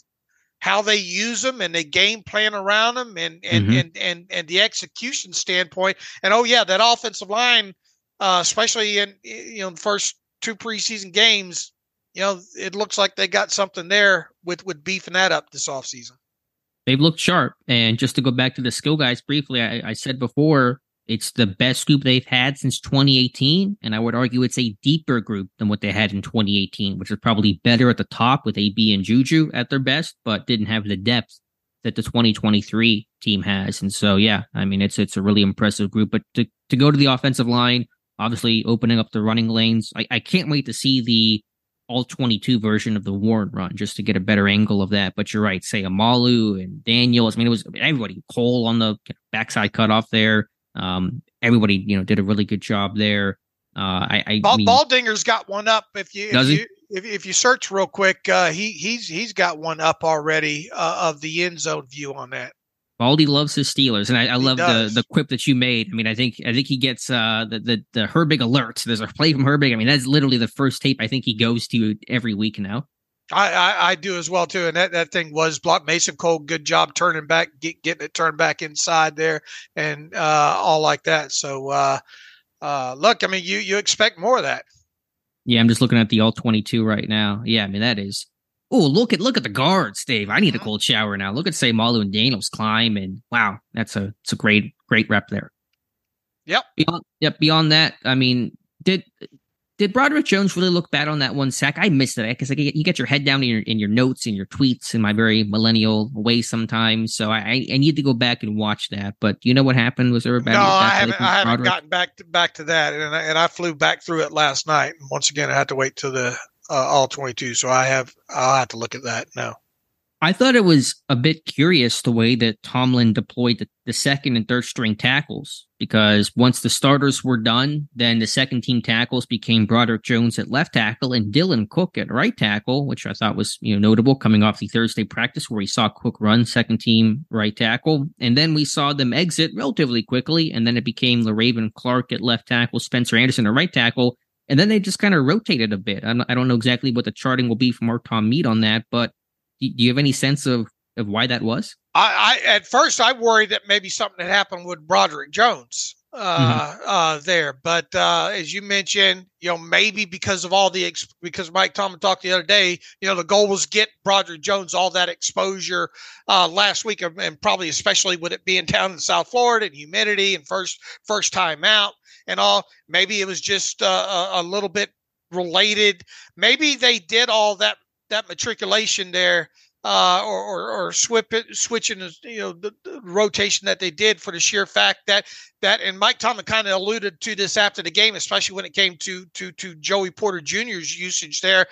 how they use them and they game plan around them and and mm-hmm. and, and and the execution standpoint. And oh yeah, that offensive line, uh, especially in you know the first two preseason games, you know it looks like they got something there with with beefing that up this offseason. They've looked sharp, and just to go back to the skill guys briefly, I, I said before it's the best group they've had since 2018. And I would argue it's a deeper group than what they had in 2018, which is probably better at the top with AB and Juju at their best, but didn't have the depth that the 2023 team has. And so, yeah, I mean, it's, it's a really impressive group, but to, to go to the offensive line, obviously opening up the running lanes, I, I can't wait to see the all 22 version of the Warren run just to get a better angle of that. But you're right, Seumalo and Daniels. I mean, it was everybody, Cole on the backside cutoff there. Um, everybody, you know, did a really good job there. Uh, I, I Ball, mean, Baldinger's got one up. If you, if you, if, if, you search real quick, uh, he he's he's got one up already uh, of the end zone view on that. Baldy loves his Steelers, and I, I love the the quip that you made. I mean, I think I think he gets uh, the the the Herbig alerts. There's a play from Herbig. I mean, that's literally the first tape I think he goes to every week now. I, I, I, do as well too, and that, that thing was blocked. Mason Cole, good job turning back, get, getting it turned back inside there, and uh, all like that. So, uh, uh, look, I mean, you you expect more of that. Yeah, I'm just looking at the all 22 right now. Yeah, I mean that is. Oh, look at look at the guards, Dave. I need a mm-hmm. cold shower now. Look at Seumalo and Daniels climb, and wow, that's a it's a great great rep there. Yep. Beyond, yep. Beyond that, I mean, did did Broderick Jones really look bad on that one sack? I missed it because like, you get your head down in your in your notes and your tweets in my very millennial way sometimes. So I, I need to go back and watch that. But you know what happened? Was there a bad? No, I haven't. I haven't gotten back to, back to that, and I, and I flew back through it last night. And once again, I had to wait till the uh, all twenty two. So I have I'll have to look at that now. I thought it was a bit curious the way that Tomlin deployed the, the, second and third string tackles because once the starters were done, then the second team tackles became Broderick Jones at left tackle and Dylan Cook at right tackle, which I thought was you know notable coming off the Thursday practice where we saw Cook run second team right tackle, and then we saw them exit relatively quickly, and then it became Le'Raven Clark at left tackle, Spencer Anderson at right tackle, and then they just kind of rotated a bit. I don't know exactly what the charting will be from our Tom Mead on that, but do you have any sense of of why that was? I, I at first I worried that maybe something had happened with Broderick Jones uh, mm-hmm. uh, there, but uh, as you mentioned, you know maybe because of all the ex- because Mike Tomlin talked the other day, you know the goal was get Broderick Jones all that exposure uh, last week, and probably especially with it being down in South Florida and humidity and first first time out and all. Maybe it was just uh, a little bit related. Maybe they did all that that matriculation there uh, or, or, or swip it, switching you know the, the, rotation that they did for the sheer fact that that and Mike Tomlin kind of alluded to this after the game, especially when it came to to to Joey Porter Jr.'s usage there.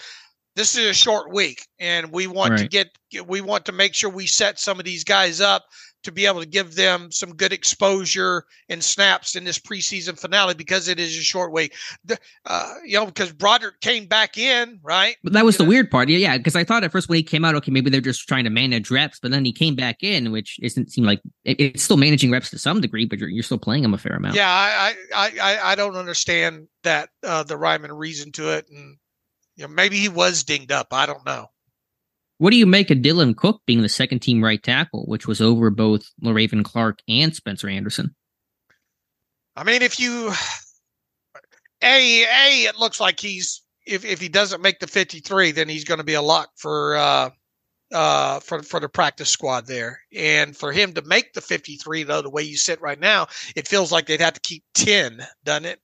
This is a short week, and we want right. to get we want to make sure we set some of these guys up to be able to give them some good exposure and snaps in this preseason finale because it is a short week. The, uh, you know, because Broderick came back in, right? But that was you the know? weird part. Yeah, yeah. Because I thought at first when he came out, okay, maybe they're just trying to manage reps, but then he came back in, which isn't seem like it, it's still managing reps to some degree, but you're, you're still playing him a fair amount. Yeah, I I I, I don't understand that uh, the rhyme and reason to it, and you know, maybe he was dinged up. I don't know. What do you make of Dylan Cook being the second team right tackle, which was over both Le'Raven Clark and Spencer Anderson? I mean, if you a a, it looks like he's if if he doesn't make the fifty three, then he's going to be a lock for uh uh for for the practice squad there. And for him to make the fifty three, though, the way you sit right now, it feels like they'd have to keep ten, doesn't it?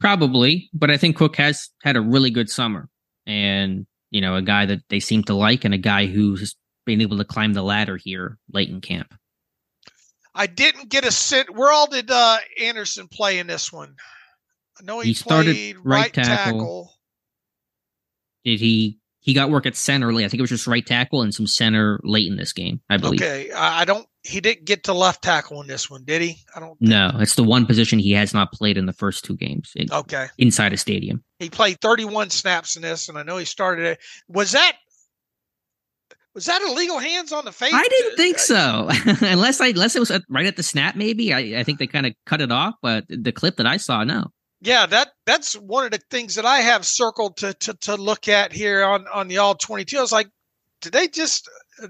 Probably, but I think Cook has had a really good summer, and you know, a guy that they seem to like, and a guy who's been able to climb the ladder here late in camp. I didn't get a sit. Where all did uh, Anderson play in this one? I know he, he started right, right tackle. tackle. Did he? He got work at center late. I think it was just right tackle and some center late in this game. I believe. Okay, I don't. He didn't get to left tackle in this one, did he? I don't. Think. No, it's the one position he has not played in the first two games. In, okay. Inside a stadium, he played 31 snaps in this, and I know he started it. Was that was that illegal hands on the face? I didn't think uh, so, unless I unless it was right at the snap. Maybe I, I think they kind of cut it off, but the clip that I saw, no. Yeah, that that's one of the things that I have circled to to, to look at here on on the all twenty two. I was like, did they just, uh,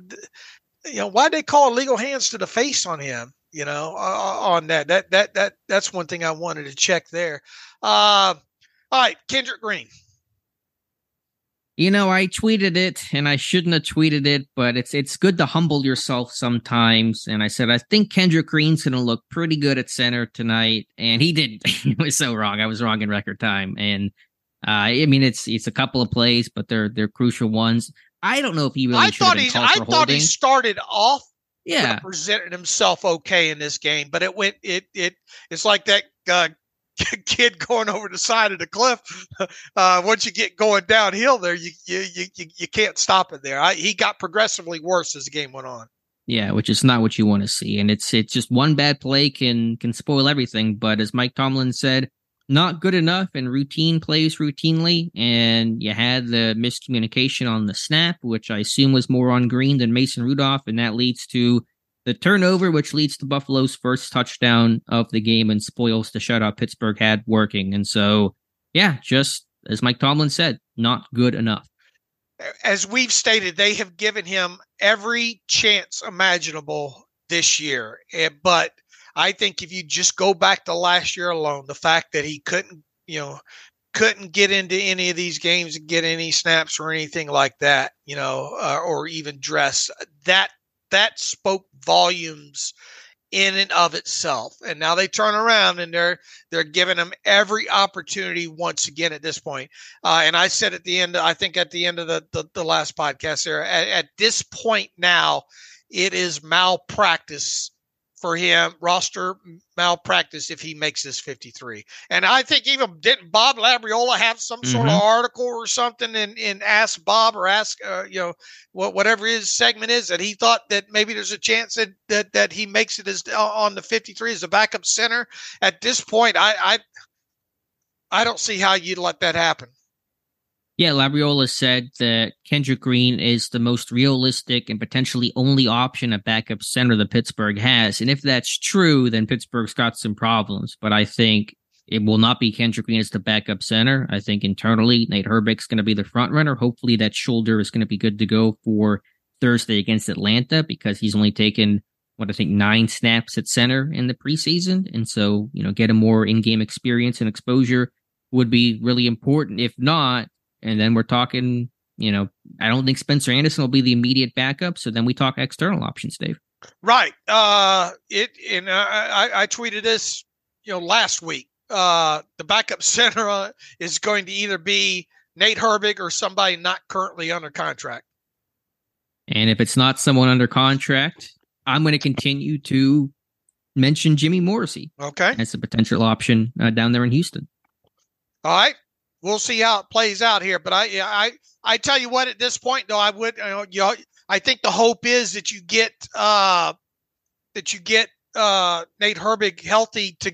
you know, why did they call illegal hands to the face on him? You know, on that that that that that's one thing I wanted to check there. Uh, all right, Kendrick Green. You know, I tweeted it and I shouldn't have tweeted it, but it's it's good to humble yourself sometimes. And I said, I think Kendrick Green's gonna look pretty good at center tonight. And he didn't. he was so wrong. I was wrong in record time. And uh, I mean it's it's a couple of plays, but they're they're crucial ones. I don't know if he really I thought he I thought holding. he started off yeah presented himself okay in this game, but it went it it it's like that uh, kid going over the side of the cliff. Uh, once you get going downhill there, you you you, you can't stop it there. I, he got progressively worse as the game went on. Yeah, which is not what you want to see, and it's it's just one bad play can can spoil everything. But as Mike Tomlin said, not good enough and routine plays routinely. And you had the miscommunication on the snap, which I assume was more on Green than Mason Rudolph, and that leads to the turnover, which leads to Buffalo's first touchdown of the game and spoils the shutout Pittsburgh had working. And so, yeah, just as Mike Tomlin said, not good enough. As we've stated, they have given him every chance imaginable this year. But I think if you just go back to last year alone, the fact that he couldn't, you know, couldn't get into any of these games and get any snaps or anything like that, you know, uh, or even dress, that that spoke volumes in and of itself. And now they turn around and they're they're giving them every opportunity once again at this point. Uh, and I said at the end, I think at the end of the the, the last podcast there, at, at this point now, it is malpractice for him roster malpractice if he makes this 53 and i think even didn't bob labriola have some mm-hmm. sort of mm-hmm. article or something and, and ask bob or ask uh, you know what whatever his segment is that he thought that maybe there's a chance that that, that he makes it as uh, on the 53 as a backup center at this point i i i don't see how you'd let that happen yeah, Labriola said that Kendrick Green is the most realistic and potentially only option at backup center that Pittsburgh has. And if that's true, then Pittsburgh's got some problems. But I think it will not be Kendrick Green as the backup center. I think internally, Nate Herbig's going to be the front runner. Hopefully, that shoulder is going to be good to go for Thursday against Atlanta because he's only taken what I think nine snaps at center in the preseason. And so, you know, get a more in game experience and exposure would be really important. If not, and then we're talking, you know, I don't think Spencer Anderson will be the immediate backup. So then we talk external options, Dave. Right. Uh, it and I, I tweeted this, you know, last week. Uh, the backup center uh, is going to either be Nate Herbig or somebody not currently under contract. And if it's not someone under contract, I'm going to continue to mention Jimmy Morrissey. Okay. As a potential option uh, down there in Houston. All right we'll see how it plays out here. But I, I, I tell you what, at this point, though, I would, you know, I think the hope is that you get, uh, that you get uh, Nate Herbig healthy to,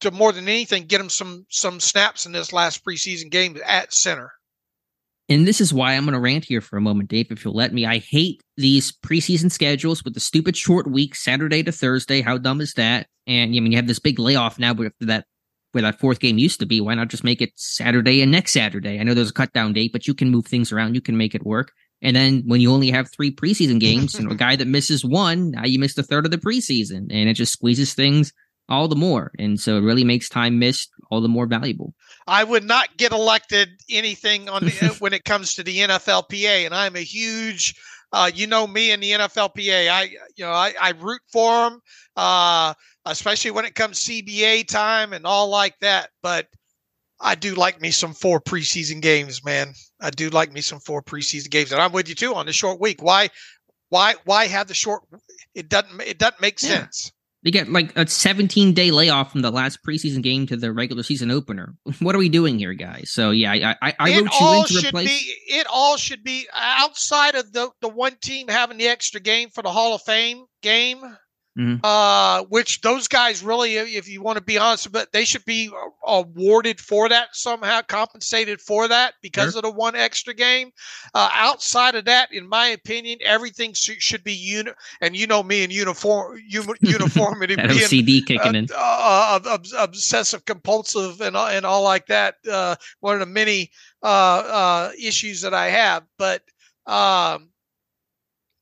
to more than anything, get him some some snaps in this last preseason game at center. And this is why I'm going to rant here for a moment, Dave, if you'll let me. I hate these preseason schedules with the stupid short week, Saturday to Thursday. How dumb is that? And I mean, you have this big layoff now after that where that fourth game used to be. Why not just make it Saturday and next Saturday? I know there's a cut down date, but you can move things around. You can make it work. And then when you only have three preseason games and a guy that misses one, now you missed a third of the preseason and it just squeezes things all the more. And so it really makes time missed all the more valuable. I would not get elected anything on the, when it comes to the NFLPA. And I'm a huge, uh, you know, me and the NFLPA, I, you know, I, I root for them. Uh, especially when it comes CBA time and all like that. But I do like me some four preseason games, man. I do like me some four preseason games, and I'm with you too on the short week. Why, why, why have the short? It doesn't. It doesn't make yeah. sense. They get like a 17 day layoff from the last preseason game to the regular season opener. What are we doing here, guys? So yeah, I I, I wrote you in to replace. Be, it all should be uh, outside of the the one team having the extra game for the Hall of Fame game. Mm-hmm. Uh, which those guys really, if you want to be honest, but they should be awarded for that somehow, compensated for that because sure. of the one extra game. Uh, outside of that, in my opinion, everything sh- should be uni- And you know me and uniform uniformity, being, OCD kicking uh, in, uh, uh obsessive compulsive, and and all like that. Uh, one of the many uh, issues that I have, but. Um,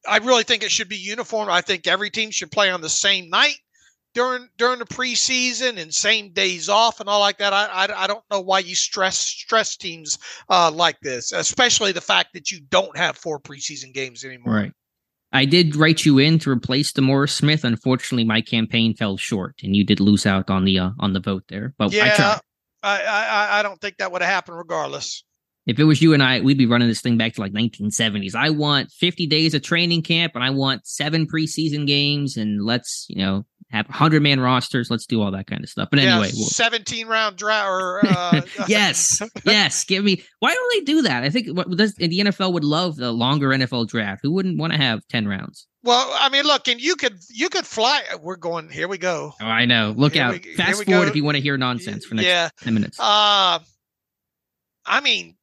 I really think it should be uniform. I think every team should play on the same night during during the preseason and same days off and all like that. I I, I don't know why you stress stress teams uh, like this, especially the fact that you don't have four preseason games anymore. Right. I did write you in to replace DeMaurice Smith. Unfortunately, my campaign fell short, and you did lose out on the uh, on the vote there. But yeah, I, I I don't think that would have happened regardless. If it was you and I, we'd be running this thing back to like 1970s. I want 50 days of training camp and I want seven preseason games and let's, you know, have 100 man rosters. Let's do all that kind of stuff. But yeah, anyway, we'll... 17 round draft or uh... yes, yes. Give me. Why don't they do that? I think what does the NFL would love the longer NFL draft. Who wouldn't want to have 10 rounds? Well, I mean, look, and you could you could fly. We're going. Here we go. Oh, I know. Look here out. We, Fast forward go. if you want to hear nonsense for next yeah. 10 minutes. Uh, I mean,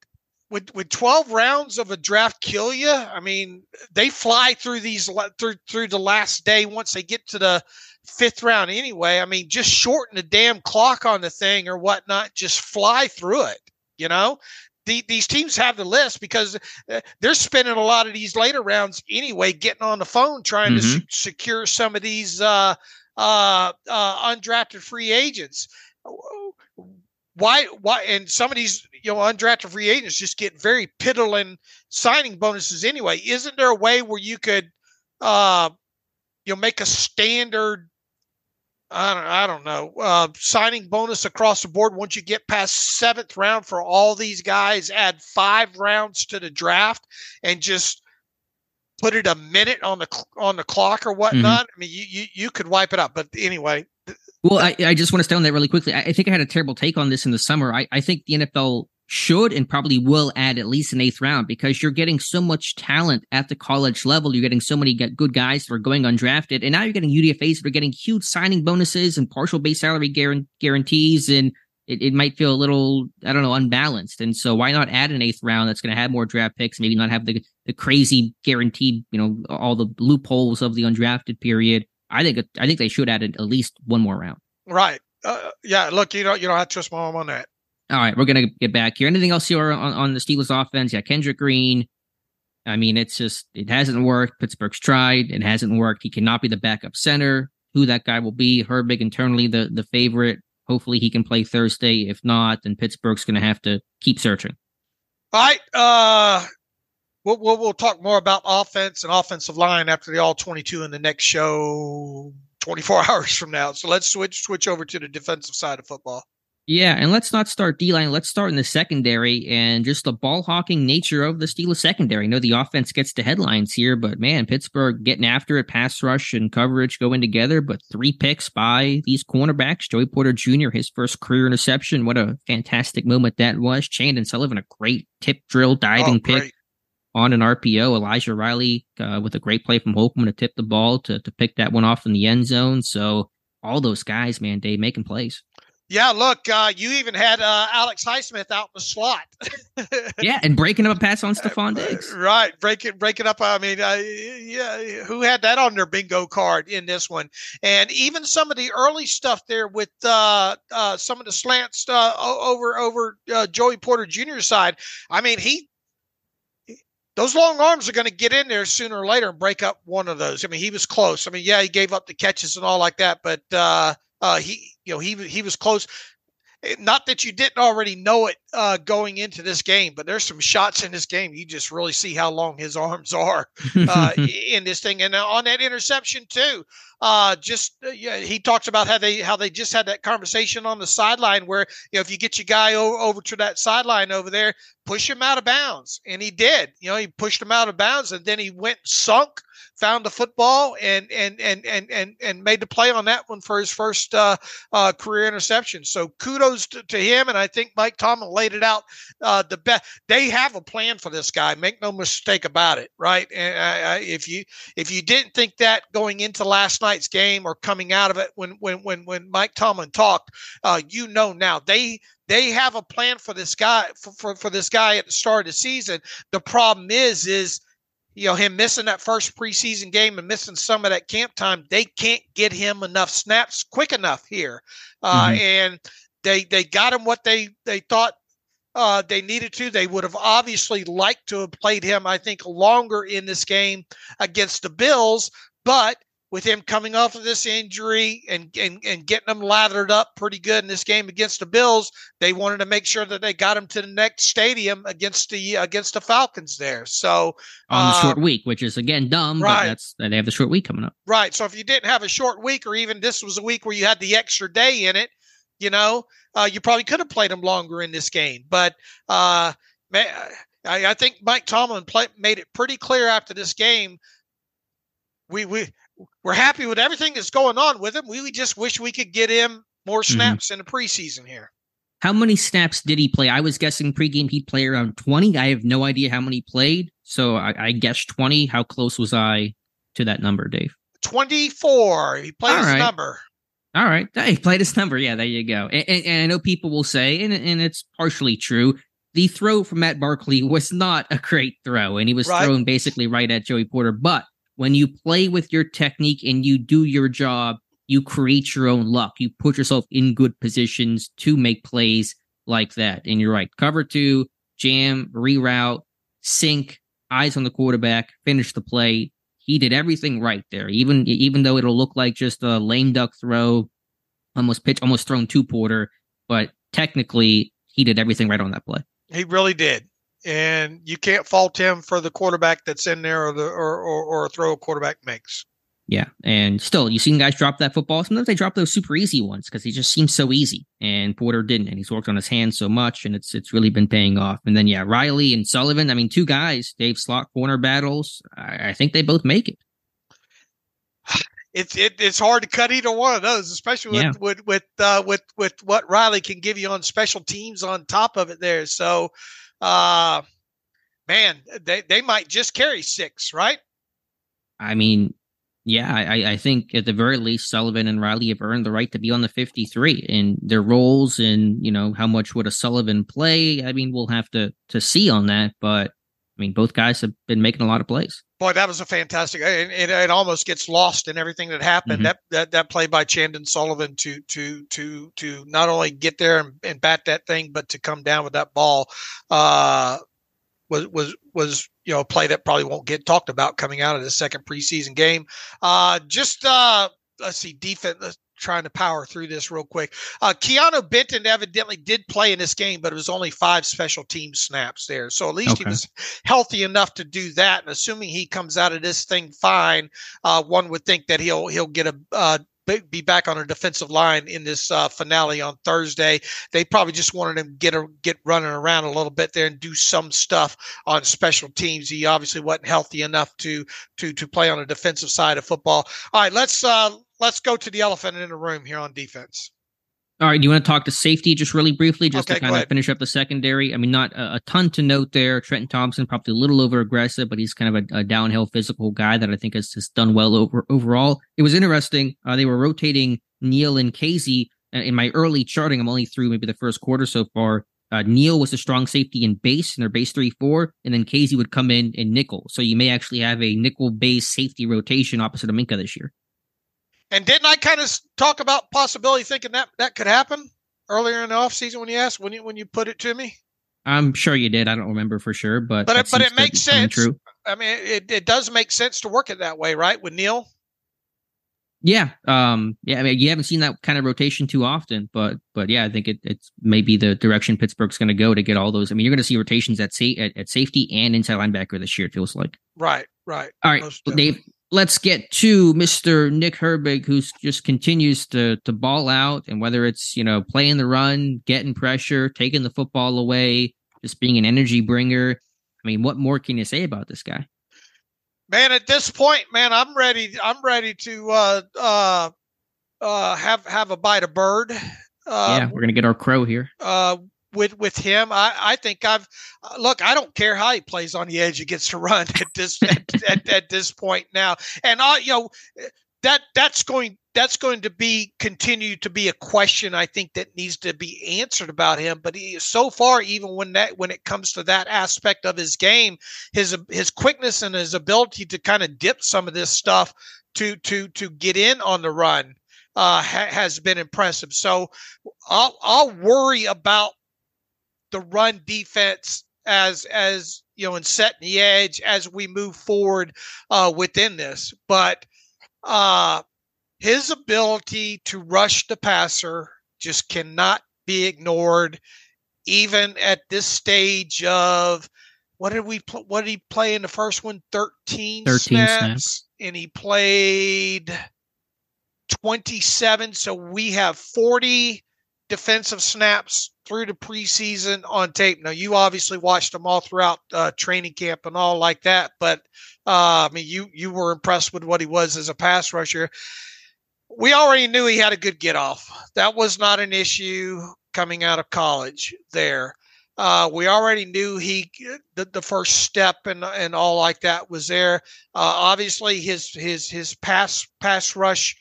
would would 12 rounds of a draft kill you? I mean, they fly through these through through the last day once they get to the fifth round anyway. I mean, just shorten the damn clock on the thing or whatnot. Just fly through it. You know, the, these teams have the list because uh, they're spending a lot of these later rounds anyway, getting on the phone trying mm-hmm. to se- secure some of these uh, uh, uh undrafted free agents why why and some of these you know undrafted free agents just get very piddling signing bonuses anyway isn't there a way where you could uh you know make a standard I don't, I don't know uh, signing bonus across the board once you get past seventh round for all these guys add five rounds to the draft and just put it a minute on the on the clock or mm-hmm. whatnot mm-hmm. I mean you, you you could wipe it up but anyway well, I, I just want to stay on that really quickly. I, I, think I had a terrible take on this in the summer. I, I think the NFL should and probably will add at least an eighth round because you're getting so much talent at the college level. You're getting so many good guys that are going undrafted. And now you're getting UDFAs that are getting huge signing bonuses and partial base salary guarantees. And it, it might feel a little, I don't know, unbalanced. And so why not add an eighth round that's going to have more draft picks, maybe not have the, the crazy guaranteed, you know, all the loopholes of the undrafted period I think I think they should add at least one more round. Right. Uh, yeah. Look, you don't you don't have to trust my mom on that. All right, we're gonna get back here. Anything else here on, on the Steelers offense? Yeah, Kendrick Green. I mean, it's just it hasn't worked. Pittsburgh's tried, it hasn't worked. He cannot be the backup center. Who that guy will be? Herbig internally the the favorite. Hopefully, he can play Thursday. If not, then Pittsburgh's going to have to keep searching. All right. Uh, we'll, we'll, we'll talk more about offense and offensive line after the all 22 in the next show 24 hours from now. So let's switch switch over to the defensive side of football. Yeah, and let's not start D line. Let's start in the secondary and just the ball hawking nature of the Steelers secondary. I know the offense gets the headlines here, but man, Pittsburgh getting after it, pass rush and coverage going together. But three picks by these cornerbacks. Joey Porter Jr., his first career interception. What a fantastic moment that was. Chandon Sullivan, a great tip drill diving oh, pick on an RPO. Elijah Riley uh, with a great play from Holcomb to tip the ball to to pick that one off in the end zone. So all those guys, man, Dave making plays. Yeah, look, uh, you even had uh, Alex Highsmith out in the slot. yeah, and breaking up a pass on Stefon Diggs. Right, breaking breaking up. I mean, uh, yeah, who had that on their bingo card in this one? And even some of the early stuff there with uh, uh, some of the slants uh, over over Joey Porter Jr. side. I mean, he those long arms are going to get in there sooner or later and break up one of those. I mean, he was close. I mean, yeah, he gave up the catches and all like that, but uh, uh, he, you know, he he was close. Eh, not that you didn't already know it uh, going into this game, but there's some shots in this game. You just really see how long his arms are uh, in this thing, and uh, on that interception too. Uh, just uh, yeah, he talks about how they how they just had that conversation on the sideline where you know if you get your guy over, over to that sideline over there, push him out of bounds, and he did. You know, he pushed him out of bounds, and then he went sunk found the football and and and and and and made the play on that one for his first uh, uh, career interception. So kudos to, to, him, and I think Mike Tomlin laid it out uh, the best. They have a plan for this guy. Make no mistake about it, right? And I, I, if you if you didn't think that going into last night's game or coming out of it when when when when Mike Tomlin talked, uh, you know now they they have a plan for this guy for, for, for this guy at the start of the season. The problem is is you know him missing that first preseason game and missing some of that camp time they can't get him enough snaps quick enough here uh, mm-hmm. and they they got him what they they thought uh, they needed to they would have obviously liked to have played him i think longer in this game against the bills but with him coming off of this injury and, and, and getting him lathered up pretty good in this game against the Bills, they wanted to make sure that they got him to the next stadium against the against the Falcons there. So on the uh, short week, which is again dumb, right. but that's they have the short week coming up. Right. So if you didn't have a short week, or even this was a week where you had the extra day in it, you know, uh, you probably could have played him longer in this game. But uh, I, I think Mike Tomlin play, made it pretty clear after this game we we we're happy with everything that's going on with him. We just wish we could get him more mm-hmm. snaps mm-hmm. in the preseason here. How many snaps did he play? I was guessing pregame he'd play around 20. I have no idea how many played. So I, I guessed 20. How close was I to that number, Dave? 24. He played All his right. number. All right. He played his number. Yeah, there you go. And, and, and I know people will say, and, and it's partially true, the throw from Matt Barkley was not a great throw. And he was right. thrown basically right at Joey Porter. But when you play with your technique and you do your job, you create your own luck. You put yourself in good positions to make plays like that. And you're right. Cover two, jam, reroute, sink, eyes on the quarterback, finish the play. He did everything right there. Even even though it'll look like just a lame duck throw, almost pitch, almost thrown to Porter, but technically he did everything right on that play. He really did and you can't fault him for the quarterback that's in there or the or or, or a throw a quarterback makes. Yeah, and still, you've seen guys drop that football. Sometimes they drop those super easy ones because he just seems so easy, and Porter didn't, and he's worked on his hands so much, and it's it's really been paying off. And then yeah, Riley and Sullivan. I mean, two guys, Dave slot corner battles. I, I think they both make it. It's it, it's hard to cut either one of those, especially with yeah. with with uh, with with what Riley can give you on special teams on top of it there. So uh, man, they, they might just carry six, right? I mean, yeah, I, I think at the very least, Sullivan and Riley have earned the right to be on the 53 and their roles and, you know, how much would a Sullivan play? I mean, we'll have to, to see on that, but I mean, both guys have been making a lot of plays. Boy, that was a fantastic. It, it, it almost gets lost in everything that happened. Mm-hmm. That, that that play by Chandon Sullivan to to to to not only get there and, and bat that thing, but to come down with that ball uh, was was was you know a play that probably won't get talked about coming out of the second preseason game. Uh, just uh, let's see, defense trying to power through this real quick. Uh, Keanu Benton evidently did play in this game, but it was only five special team snaps there. So at least okay. he was healthy enough to do that. And assuming he comes out of this thing fine, uh, one would think that he'll he'll get a uh, be back on a defensive line in this uh, finale on Thursday. They probably just wanted him to get a, get running around a little bit there and do some stuff on special teams. He obviously wasn't healthy enough to to to play on a defensive side of football. All right, let's uh, let's go to the elephant in the room here on defense. All right, do you want to talk to safety just really briefly, just okay, to kind of finish up the secondary? I mean, not a, a, ton to note there. Trenton Thompson probably a little over aggressive, but he's kind of a, a, downhill physical guy that I think has, has done well over overall. It was interesting. Uh, they were rotating Neal and Kazee. Uh, in my early charting, I'm only through maybe the first quarter so far. Uh, Neal was a strong safety in base in their base three four, and then Kazee would come in in nickel. So you may actually have a nickel base safety rotation opposite of Minkah this year. And didn't I kind of talk about possibility thinking that that could happen earlier in the offseason when you asked when you when you put it to me? I'm sure you did. I don't remember for sure, but but it, but it makes sense. True. I mean, it, it does make sense to work it that way, right? With Neal. Yeah, um, yeah. I mean, you haven't seen that kind of rotation too often, but but yeah, I think it, it's maybe the direction Pittsburgh's going to go to get all those. I mean, you're going to see rotations at, sa- at at safety and inside linebacker this year. It feels like. Right, right. All right, Dave. Let's get to Mister Nick Herbig, who just continues to to ball out, and whether it's you know playing the run, getting pressure, taking the football away, just being an energy bringer. I mean, what more can you say about this guy? man at this point man i'm ready i'm ready to uh uh uh have have a bite of bird uh, yeah we're gonna get our crow here uh with with him i i think i've uh, look i don't care how he plays on the edge he gets to run at this at, at, at, this point now and i you know that that's going that's going to be continue to be a question I think that needs to be answered about him. But he, so far, even when that when it comes to that aspect of his game, his his quickness and his ability to kind of dip some of this stuff to to to get in on the run uh, ha- has been impressive. So I'll I'll worry about the run defense as as you know and setting the edge as we move forward uh, within this, but uh, his ability to rush the passer just cannot be ignored, even at this stage of what did we pl- what did he play in the first one? 13, 13 snaps, snaps. And he played 27 so we have 40 defensive snaps through the preseason on tape now you obviously watched them all throughout uh, training camp and all like that but uh, I mean, you you were impressed with what he was as a pass rusher. We already knew he had a good get off. That was not an issue coming out of college. There, uh, we already knew he the, the first step and and all like that was there. Uh, obviously, his his his pass pass rush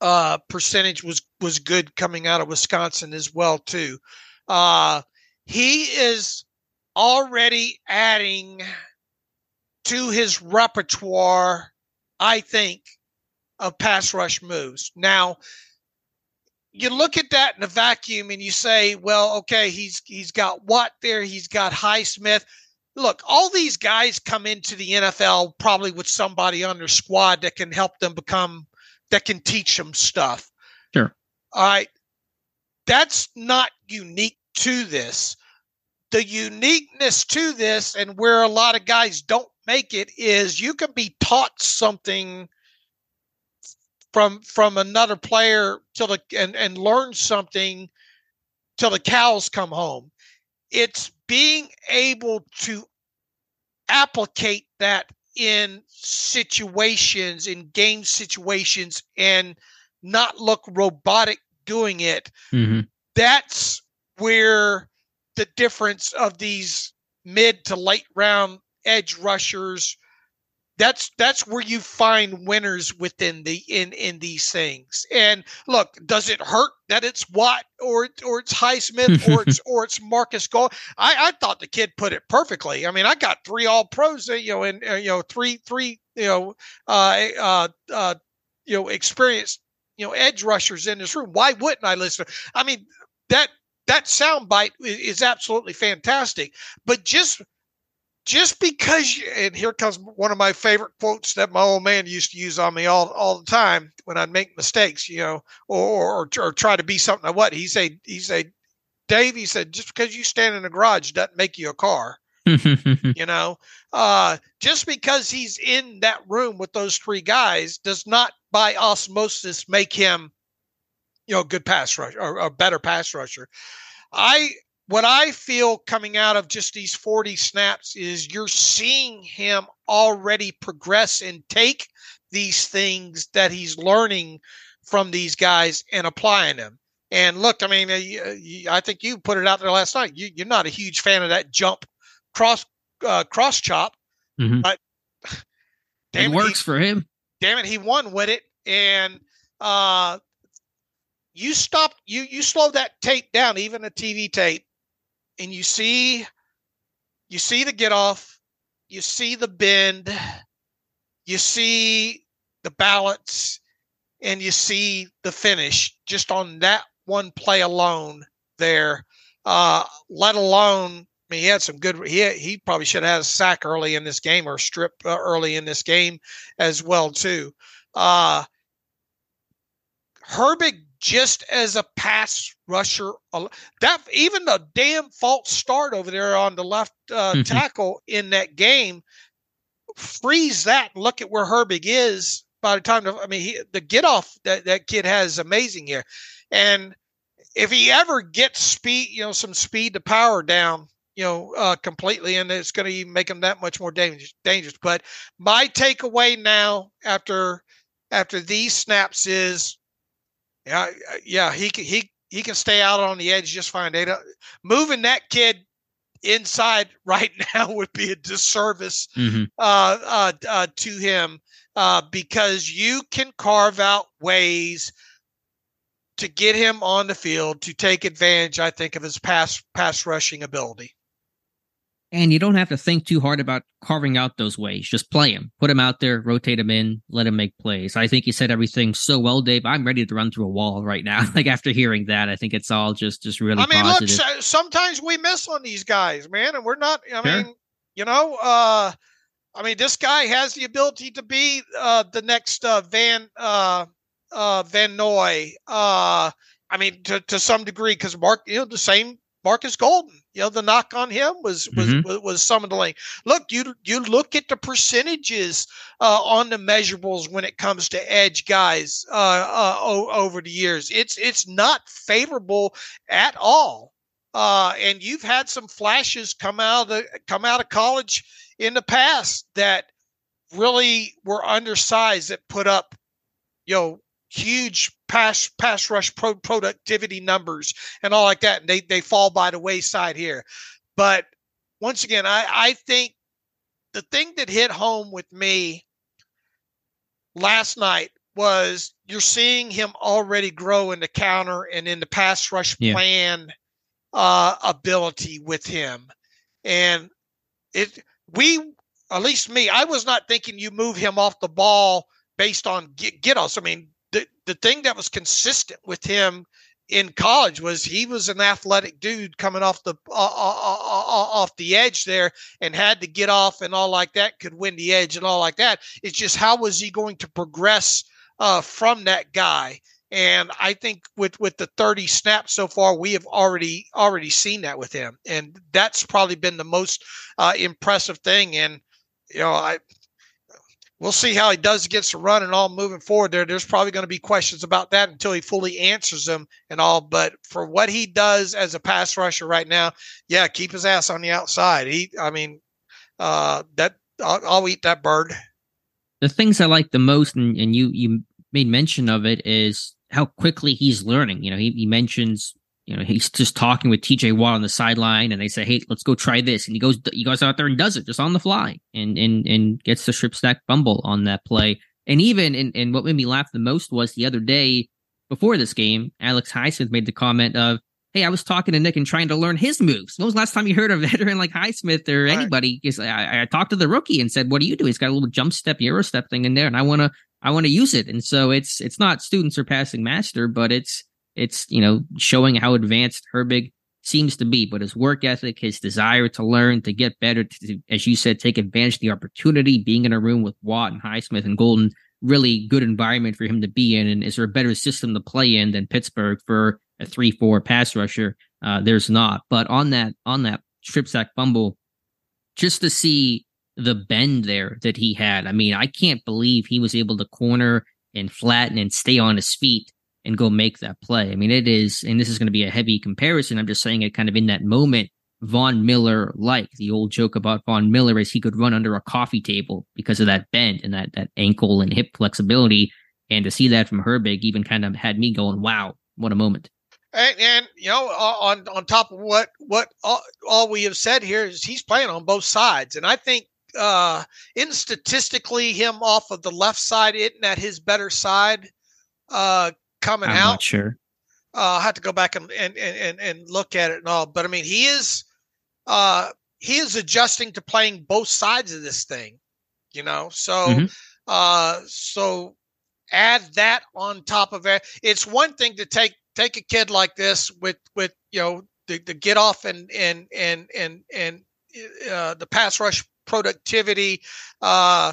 uh, percentage was was good coming out of Wisconsin as well too. Uh, he is already adding to his repertoire, I think, of pass rush moves. Now, you look at that in a vacuum and you say, well, okay, he's he's got Watt there, he's got Highsmith. Look, all these guys come into the NFL probably with somebody on their squad that can help them become that can teach them stuff. Sure. All right. That's not unique to this. The uniqueness to this, and where a lot of guys don't make it is you can be taught something from from another player till the and and learn something till the cows come home. It's being able to applicate that in situations in game situations and not look robotic doing it. Mm-hmm. That's where the difference of these mid to late round edge rushers. That's that's where you find winners within the in in these things. And look, does it hurt that it's Watt or or it's Highsmith or it's or it's Marcus Gall? I I thought the kid put it perfectly. I mean, I got three All Pros, you know, and uh, you know three three you know uh uh uh you know experienced you know edge rushers in this room. Why wouldn't I listen? I mean that that soundbite is absolutely fantastic. But just just because you, and here comes one of my favorite quotes that my old man used to use on me all, all the time when I'd make mistakes, you know, or, or, or try to be something I what he said, he said, Dave, he said, just because you stand in the garage doesn't make you a car. you know, uh, just because he's in that room with those three guys does not by osmosis make him, you know, a good pass rusher or a better pass rusher. I what I feel coming out of just these 40 snaps is you're seeing him already progress and take these things that he's learning from these guys and applying them. And look, I mean, uh, I think you put it out there last night. You, are not a huge fan of that jump cross uh, cross chop, mm-hmm. but it works he, for him. Damn it, he won with it, and uh, you stopped you you slow that tape down, even a TV tape, and you see you see the get off, you see the bend, you see the balance, and you see the finish just on that one play alone there. Uh, let alone, I mean, he had some good. He he probably should have had a sack early in this game or strip uh, early in this game as well too. Uh, Herbig just as a pass rusher, that even the damn false start over there on the left uh, mm-hmm. tackle in that game, freeze that. Look at where Herbig is by the time. I mean, he, the get off that that kid has amazing here, and if he ever gets speed, you know, some speed to power down, you know, uh, completely, and it's going to even make him that much more dangerous. Dangerous. But my takeaway now after after these snaps is, yeah, yeah, he can he he can stay out on the edge just fine. They moving that kid inside right now would be a disservice mm-hmm. uh, uh, uh, to him uh, because you can carve out ways to get him on the field to take advantage, I think, of his pass pass rushing ability. And you don't have to think too hard about carving out those ways. Just play him, put him out there, rotate him in, let him make plays. I think you said everything so well, Dave. I'm ready to run through a wall right now. like after hearing that, I think it's all just just really. I mean, positive. look, sometimes we miss on these guys, man, and we're not. I sure. mean, you know, uh, I mean, this guy has the ability to be uh, the next uh, Van uh, uh, Van Noy. Uh, I mean, to, to some degree, because Mark, you know, the same Markus Golden. You know, the knock on him was was mm-hmm. was, was some of the lane. Look, you you look at the percentages uh, on the measurables when it comes to edge guys uh, uh, o- over the years. It's it's not favorable at all. Uh, and you've had some flashes come out of the come out of college in the past that really were undersized that put up, you know, huge pass pass rush pro- productivity numbers and all like that, and they they fall by the wayside here. But once again, I I think the thing that hit home with me last night was you're seeing him already grow in the counter and in the pass rush yeah. plan uh, ability with him, and it we at least me I was not thinking you move him off the ball based on get, get us. I mean, the thing that was consistent with him in college was he was an athletic dude coming off the uh, off the edge there and had to get off and all like that could win the edge and all like that. It's just how was he going to progress uh, from that guy? And i think with with the 30 snaps so far we have already already seen that with him. And that's probably been the most uh, impressive thing. And you know i we'll see how he does against the run and all moving forward there. There's probably going to be questions about that until he fully answers them and all. But for what he does as a pass rusher right now, yeah, keep his ass on the outside. He, I mean, uh, that I'll, I'll eat that bird. The things I like the most, and, and you you made mention of it, is how quickly he's learning. You know, he, he mentions you know, he's just talking with TJ Watt on the sideline and they say, Hey, let's go try this. And he goes, he goes out there and does it just on the fly and, and, and gets the strip sack fumble on that play. And even, and, and what made me laugh the most was the other day before this game, Alex Highsmith made the comment of, Hey, I was talking to Nick and trying to learn his moves. When was the last time you heard a veteran like Highsmith or anybody? Because I, I talked to the rookie and said, "What do you do?" He's got a little jump step, euro step thing in there, and I want to, I want to use it. And so it's, it's not student surpassing master, but it's, it's, you know, showing how advanced Herbig seems to be, but his work ethic, his desire to learn, to get better, to, as you said, take advantage of the opportunity, being in a room with Watt and Highsmith and Golden, really good environment for him to be in. And is there a better system to play in than Pittsburgh for a three, four pass rusher? Uh, there's not. But on that, on that strip sack fumble, just to see the bend there that he had. I mean, I can't believe he was able to corner and flatten and stay on his feet and go make that play. I mean, it is, and this is going to be a heavy comparison. I'm just saying it kind of in that moment, Von Miller like the old joke about Von Miller is he could run under a coffee table because of that bend and that that ankle and hip flexibility. And to see that from Herbig even kind of had me going, wow, what a moment. And, and you know, on on top of what what all, all we have said here is he's playing on both sides, and I think uh in statistically him off of the left side isn't that his better side uh coming I'm out. Sure. Uh, I have to go back and, and and and look at it and all, but I mean, he is uh, he is adjusting to playing both sides of this thing, you know. So mm-hmm. uh, so add that on top of it. It's one thing to take take a kid like this with with you know the, the get off and and and and and uh, the pass rush productivity. Uh,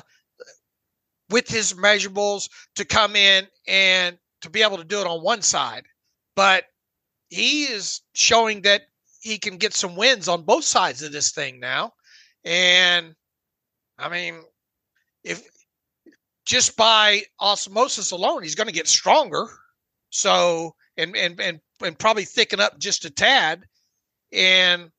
with his measurables to come in and to be able to do it on one side. But he is showing that he can get some wins on both sides of this thing now. And I mean, if just by osmosis alone, he's going to get stronger. So and and and and probably thicken up just a tad. And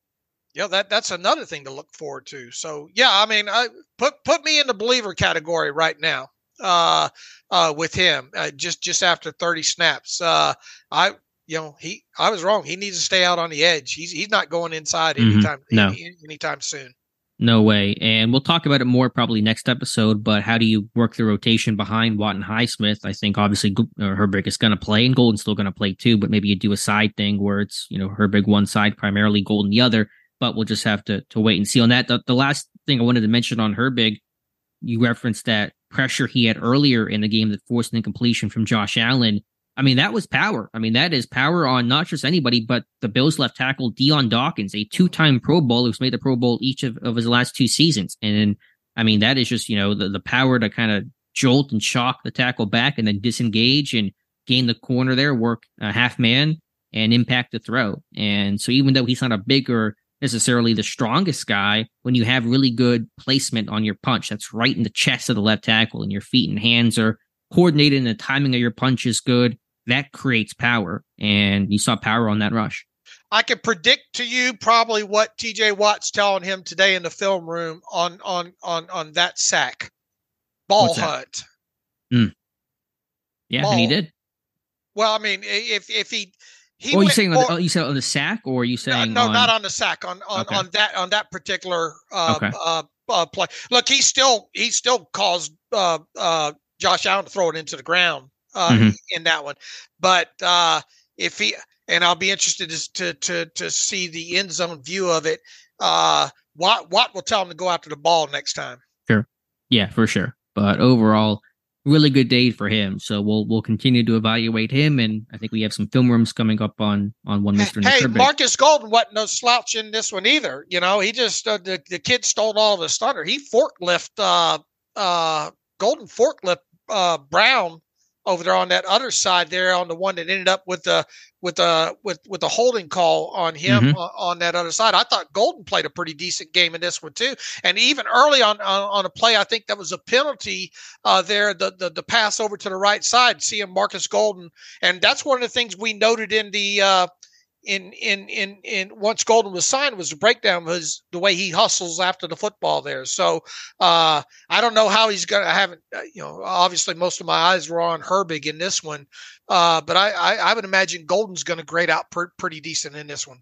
you know that that's another thing to look forward to. So yeah, I mean, I put put me in the believer category right now. Uh, uh, with him, uh, just just after 30 snaps. Uh, I you know he I was wrong. He needs to stay out on the edge. He's he's not going inside mm-hmm. anytime no. any, anytime soon. No way. And we'll talk about it more probably next episode. But how do you work the rotation behind Watt and Highsmith? I think obviously Herbig is going to play and Golden's still going to play too. But maybe you do a side thing where it's, you know, Herbig one side primarily, Golden the other. But we'll just have to, to wait and see on that. The, the last thing I wanted to mention on Herbig, you referenced that pressure he had earlier in the game that forced an incompletion from Josh Allen. I mean, that was power. I mean, that is power on not just anybody, but the Bills left tackle Dion Dawkins, a two time Pro Bowl who's made the Pro Bowl each of, of his last two seasons. And I mean, that is just, you know, the, the power to kind of jolt and shock the tackle back and then disengage and gain the corner there, work a half man and impact the throw. And so even though he's not a bigger, necessarily the strongest guy, when you have really good placement on your punch, that's right in the chest of the left tackle and your feet and hands are coordinated and the timing of your punch is good that creates power. And you saw power on that rush. I can predict to you probably what TJ Watt's telling him today in the film room on on on on that sack. Ball hunt. Mm. Yeah, Ball. and he did. Well, I mean, if if he he oh, you saying on you said on the sack, or are you saying no, on, not on the sack on on, okay. on that on that particular uh, okay. uh, uh, play. Look, he still he still caused uh, uh, Josh Allen to throw it into the ground uh, mm-hmm. in that one. But uh, if he and I'll be interested to to to see the end zone view of it. Uh, Watt Watt will tell him to go after the ball next time. Sure, yeah, for sure. But overall, really good day for him. So we'll we'll continue to evaluate him, and I think we have some film rooms coming up on on one Mister. Hey, Marcus Golden wasn't no slouch in this one either. You know, he just uh, the the kid stole all his thunder. He forklift uh uh Golden forklift uh Brown over there on that other side there on the one that ended up with the with the with with the holding call on him mm-hmm. on, on, that other side. I thought Golden played a pretty decent game in this one too, and even early on on, on a play, I think that was a penalty uh, there. The, the the pass over to the right side, seeing Markus Golden, and that's one of the things we noted in the. Uh, in in in in once Golden was signed was the breakdown was the way he hustles after the football there. So uh, I don't know how he's gonna. I haven't uh, you know obviously most of my eyes were on Herbig in this one, uh, but I, I, I would imagine Golden's to grade out per, pretty decent in this one.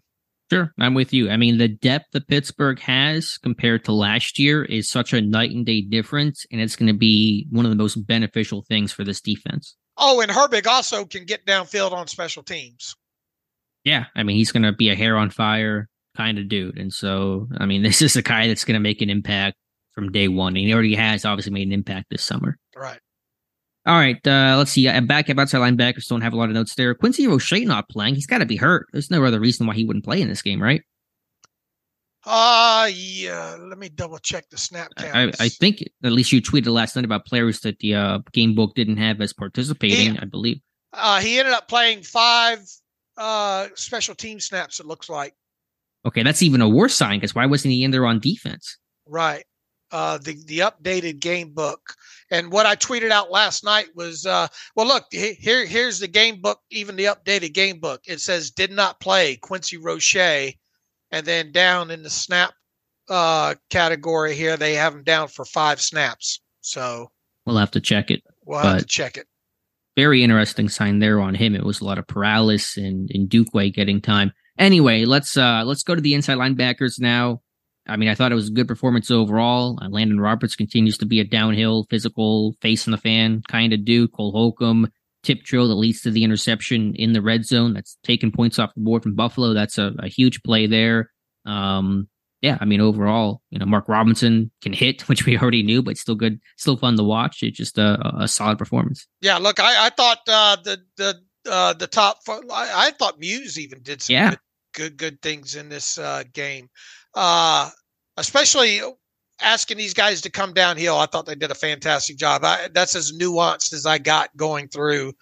Sure, I'm with you. I mean, the depth that Pittsburgh has compared to last year is such a night and day difference, and it's going to be one of the most beneficial things for this defense. Oh, and Herbig also can get downfield on special teams yeah, I mean, he's going to be a hair on fire kind of dude. And so, I mean, this is a guy that's going to make an impact from day one. And he already has obviously made an impact this summer. Right. All right. Uh, let's see. Uh, back up outside linebackers don't have a lot of notes there. Quincy Roche not playing. He's got to be hurt. There's no other reason why he wouldn't play in this game, right? Uh yeah. Let me double check the snap. I, I, think at least you tweeted last night about players that the uh, game book didn't have as participating. He, I believe. Uh, he ended up playing five uh, special team snaps. It looks like. Okay, that's even a worse sign because why wasn't he in there on defense? Right. Uh, the the updated game book and what I tweeted out last night was, uh, well, look here here's the game book, even the updated game book. It says did not play Quincy Roche, and then down in the snap uh, category here they have him down for five snaps. So we'll have to check it. We'll have to check it very interesting sign there on him. It was a lot of Perales and, and Ndukwe getting time. Anyway, let's uh let's go to the inside linebackers now. I mean, I thought it was a good performance overall. Uh, Elandon Roberts continues to be a downhill, physical, face in the fan kind of dude. Cole Holcomb, tip drill that leads to the interception in the red zone. That's taking points off the board from Buffalo. That's a, a huge play there. Um, yeah, I mean, overall, you know, Mark Robinson can hit, which we already knew, but still good, still fun to watch. It's just a, a solid performance. Yeah, look, I, I thought uh, the the uh, the top, I, I thought Muse even did some yeah. good, good, good things in this uh, game, uh, especially asking these guys to come downhill, I thought they did a fantastic job. I, that's as nuanced as I got going through,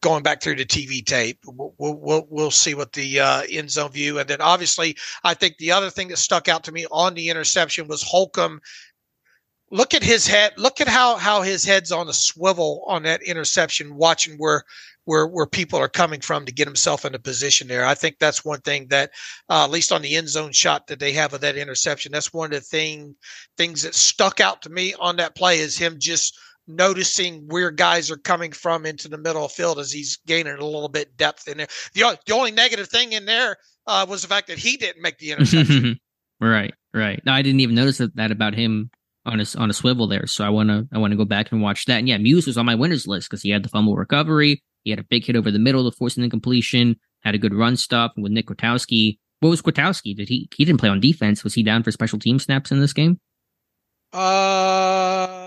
going back through the TV tape. We'll we'll, we'll see what the uh, end zone view, and then obviously, I think the other thing that stuck out to me on the interception was Holcomb. Look at his head. Look at how how his head's on a swivel on that interception, watching where where where people are coming from to get himself in a position there. I think that's one thing that, uh, at least on the end zone shot that they have of that interception, that's one of the thing things that stuck out to me on that play is him just noticing where guys are coming from into the middle of field as he's gaining a little bit depth in there. The, the only negative thing in there uh, was the fact that he didn't make the interception. right, right. No, I didn't even notice that, that about him on a on a swivel there. So I wanna I wanna go back and watch that. And yeah, Muse was on my winners list because he had the fumble recovery. He had a big hit over the middle to force an incompletion. Had a good run stop with Nick Kwiatkowski. What was Kwiatkowski? Did he he didn't play on defense? Was he down for special team snaps in this game? Uh,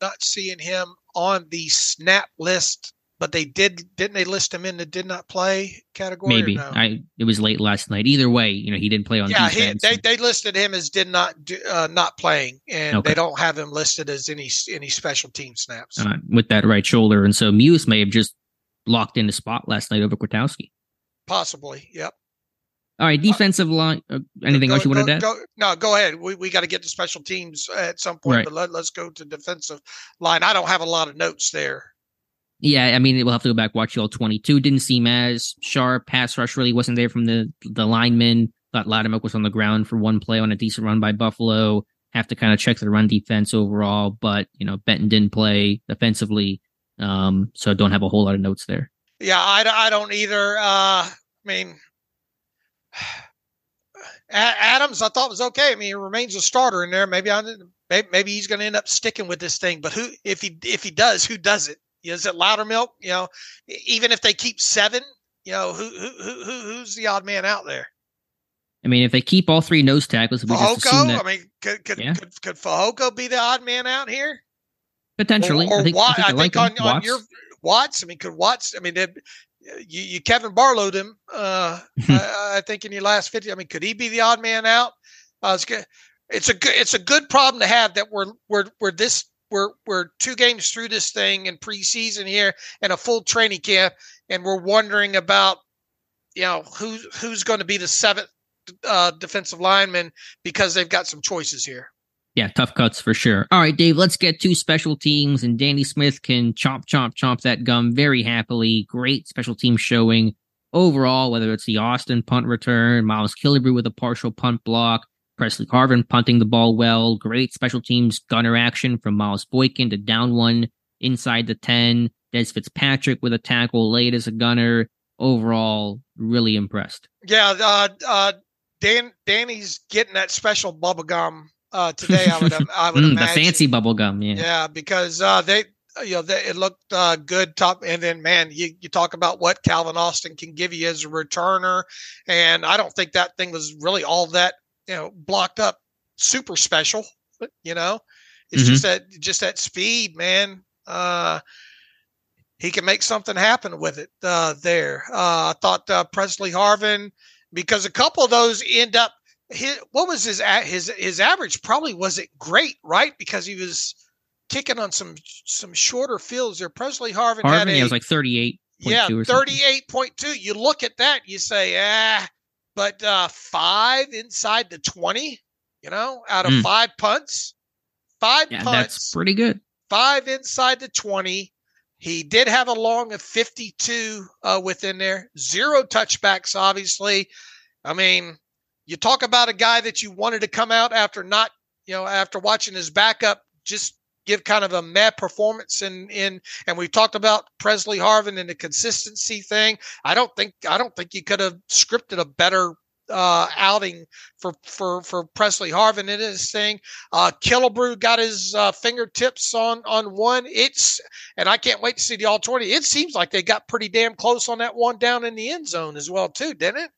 not seeing him on the snap list, but they did didn't they list him in the did not play category? Maybe no? I it was late last night. Either way, you know he didn't play on yeah, defense. he, they they listed him as did not do, uh, not playing, and Okay. they don't have him listed as any any special team snaps. uh, with that right shoulder, and so Muse may have just locked in the spot last night over Kwiatkowski. Possibly, yep. All right, defensive line. Uh, anything Go- else you wanted go- to add? go- no, go ahead. We, we got to get to special teams at some point, Right. but let, let's go to defensive line. I don't have a lot of notes there. Yeah, I mean, we'll have to go back watch all 22. Didn't seem as sharp. Pass rush really wasn't there from the the linemen. Thought Latimer was on the ground for one play on a decent run by Buffalo. Have to kind of check the run defense overall, but you know Benton didn't play defensively, um, so don't have a whole lot of notes there. Yeah, I, I don't either. Uh, I mean, Adams, I thought was okay. I mean, he remains a starter in there. Maybe I, maybe, he's going to end up sticking with this thing. But who, if he if he does, who does it? Is it Loudermilk? You know, even if they keep seven, you know, who who who who- who's the odd man out there? I mean, if they keep all three nose tackles, we just assume Fehoko? that I mean, could could, Yeah. could could Fehoko be the odd man out here? potentially. Or, or I think, Watt, I think, I think like him. on, on your Watts. I mean, could Watts? I mean, you, you Kevin Barlowed him. Uh, I, I think in your last fifty. I mean, could he be the odd man out? Uh, it's good. It's a good. It's a good problem to have that we're we're we're this we're we're two games through this thing in preseason here and a full training camp, and we're wondering about you know who who's going to be the seventh uh, defensive lineman because they've got some choices here. Yeah, tough cuts for sure. All right, Dave, let's get to special teams. And Danny Smith can chomp, chomp, chomp that gum very happily. Great special team showing overall, whether it's the Austin punt return, Miles Killebrew with a partial punt block, Pressley Harvin punting the ball well. Great special teams gunner action from Miles Boykin to down one inside the 10. Dez Fitzpatrick with a tackle late as a gunner. Overall, really impressed. Yeah, uh, uh, Dan Danny's getting that special bubble gum uh, today. I would I would Mm, the fancy bubble gum, yeah. Yeah, because uh, they you know they, it looked uh, good top, and then man, you you talk about what Calvin Austin can give you as a returner, and I don't think that thing was really all that you know blocked up super special. You know, it's Mhm. just that just that speed, man. Uh, he can make something happen with it uh, there. Uh, I thought uh, Pressley Harvin, because a couple of those end up. His, what was his his his average? Probably wasn't great, right? Because he was kicking on some some shorter fields there. Pressley Harvin, had Harvin, a yeah, it was like 38. yeah, 0.2 or something. 38.2. You look at that, you say, ah, but uh, five inside the 20, you know, out of Mm. five punts, five Yeah, punts, that's pretty good. five inside the 20. He did have a long of 52 uh, within there, zero touchbacks, obviously. I mean, you talk about a guy that you wanted to come out after not, you know, after watching his backup just give kind of a mad performance in in and we talked about Pressley Harvin and the consistency thing. I don't think I don't think you could have scripted a better uh, outing for for for Pressley Harvin in his thing. Uh, got his uh, fingertips on on one. It's and I can't wait to see the all twenty. It seems like they got pretty damn close on that one down in the end zone as well too, didn't it?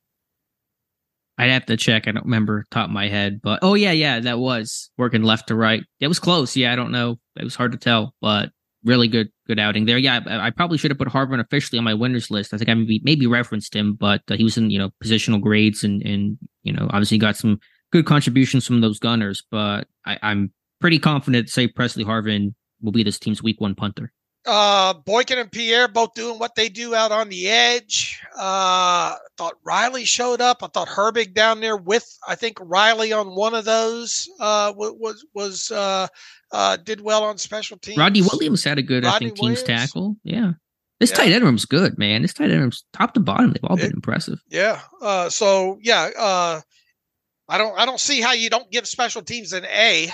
I'd have to check. I don't remember top of my head, but oh yeah, yeah, that was working left to right. It was close. Yeah, I don't know. It was hard to tell, but really good, good outing there. Yeah, I, I probably should have put Harvin officially on my winners list. I think I maybe maybe referenced him, but uh, he was in you know positional grades and and you know obviously got some good contributions from those gunners, but I, I'm pretty confident say Pressley Harvin will be this team's week one punter. Uh, Boykin and Pierre both doing what they do out on the edge. Uh, I thought Riley showed up. I thought Herbig down there with I think Riley on one of those uh, was was uh, uh, did well on special teams. Rodney Williams had a good Rodney I think teams tackle. Yeah. This yeah. tight end room's good, man. This tight end room's top to bottom. They've all been it, impressive. Yeah. Uh, so yeah, uh, I don't I don't see how you don't give special teams an A.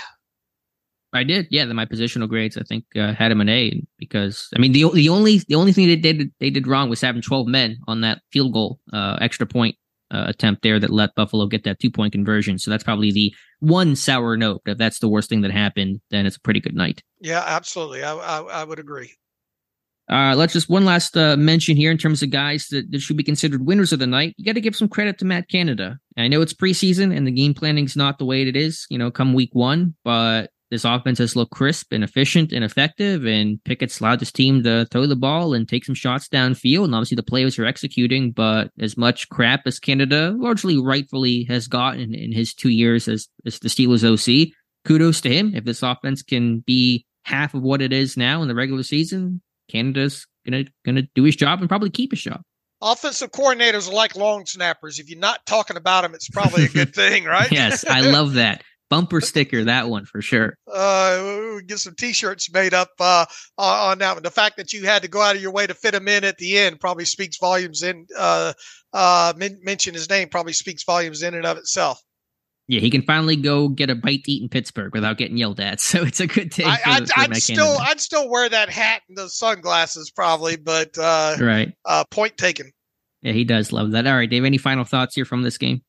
I did, yeah. My positional grades, I think, uh, had him an A because I mean the the only the only thing they did they did wrong was having twelve men on that field goal uh, extra point uh, attempt there that let Buffalo get that two point conversion. So that's probably the one sour note. If that's the worst thing that happened, then it's a pretty good night. Yeah, absolutely. I I, I would agree. Uh, let's just one last uh, mention here in terms of guys that, that should be considered winners of the night. You got to give some credit to Matt Canada. I know it's preseason and the game planning's not the way it is, you know, come week one, but this offense has looked crisp and efficient and effective, and Pickett's allowed his team to throw the ball and take some shots downfield. And obviously, the players are executing, but as much crap as Canada largely rightfully has gotten in his two years as, as the Steelers OC, kudos to him. If this offense can be half of what it is now in the regular season, Canada's gonna gonna do his job and probably keep his job. Offensive coordinators are like long snappers. If you're not talking about them, it's probably a good thing, right? yes, I love that bumper sticker that one for sure uh get some t-shirts made up uh on that one the fact that you had to go out of your way to fit him in at the end probably speaks volumes in uh uh men- mention his name probably speaks volumes in and of itself yeah, he can finally go get a bite to eat in Pittsburgh without getting yelled at. So it's a good day. I, would I'd still, I'd still wear that hat and those sunglasses probably, but uh, right. Uh, point taken. Yeah, he does love that. All right, Dave. Any final thoughts here from this game?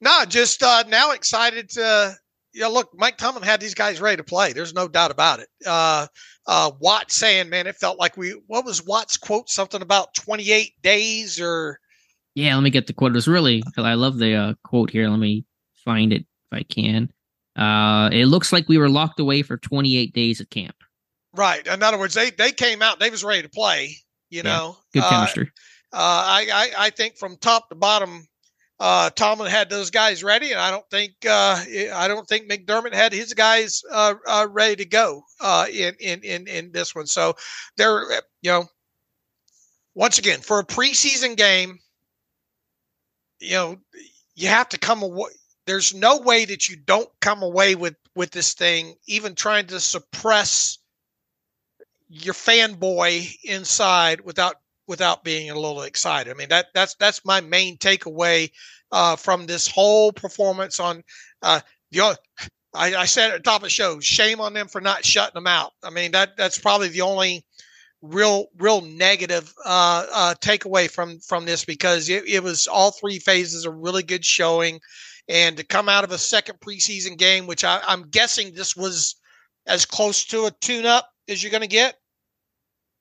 No, just uh, now excited to yeah, look, Mike Tomlin had these guys ready to play. There's no doubt about it. Uh, uh, Watt saying, man, it felt like we, what was Watt's quote? Something about 28 days or. Yeah, let me get the quote. It was really, I love the uh, quote here. Let me find it if I can. Uh, it looks like we were locked away for 28 days at camp. Right. In other words, they, they came out, they was ready to play, you yeah, know. Good uh, chemistry. Uh, I, I, I think from top to bottom, uh, Tomlin had those guys ready, and I don't think uh, I don't think McDermott had his guys uh, uh, ready to go uh, in, in in in this one. So they're you know once again for a preseason game, you know you have to come away. There's no way that you don't come away with with this thing, even trying to suppress your fanboy inside without without being a little excited. I mean that that's that's my main takeaway uh, from this whole performance on uh, the. I, I said at the top of the show, shame on them for not shutting them out. I mean that that's probably the only real real negative uh, uh, takeaway from from this because it, it was all three phases a really good showing, and to come out of a second preseason game, which I, I'm guessing this was as close to a tune up as you're going to get.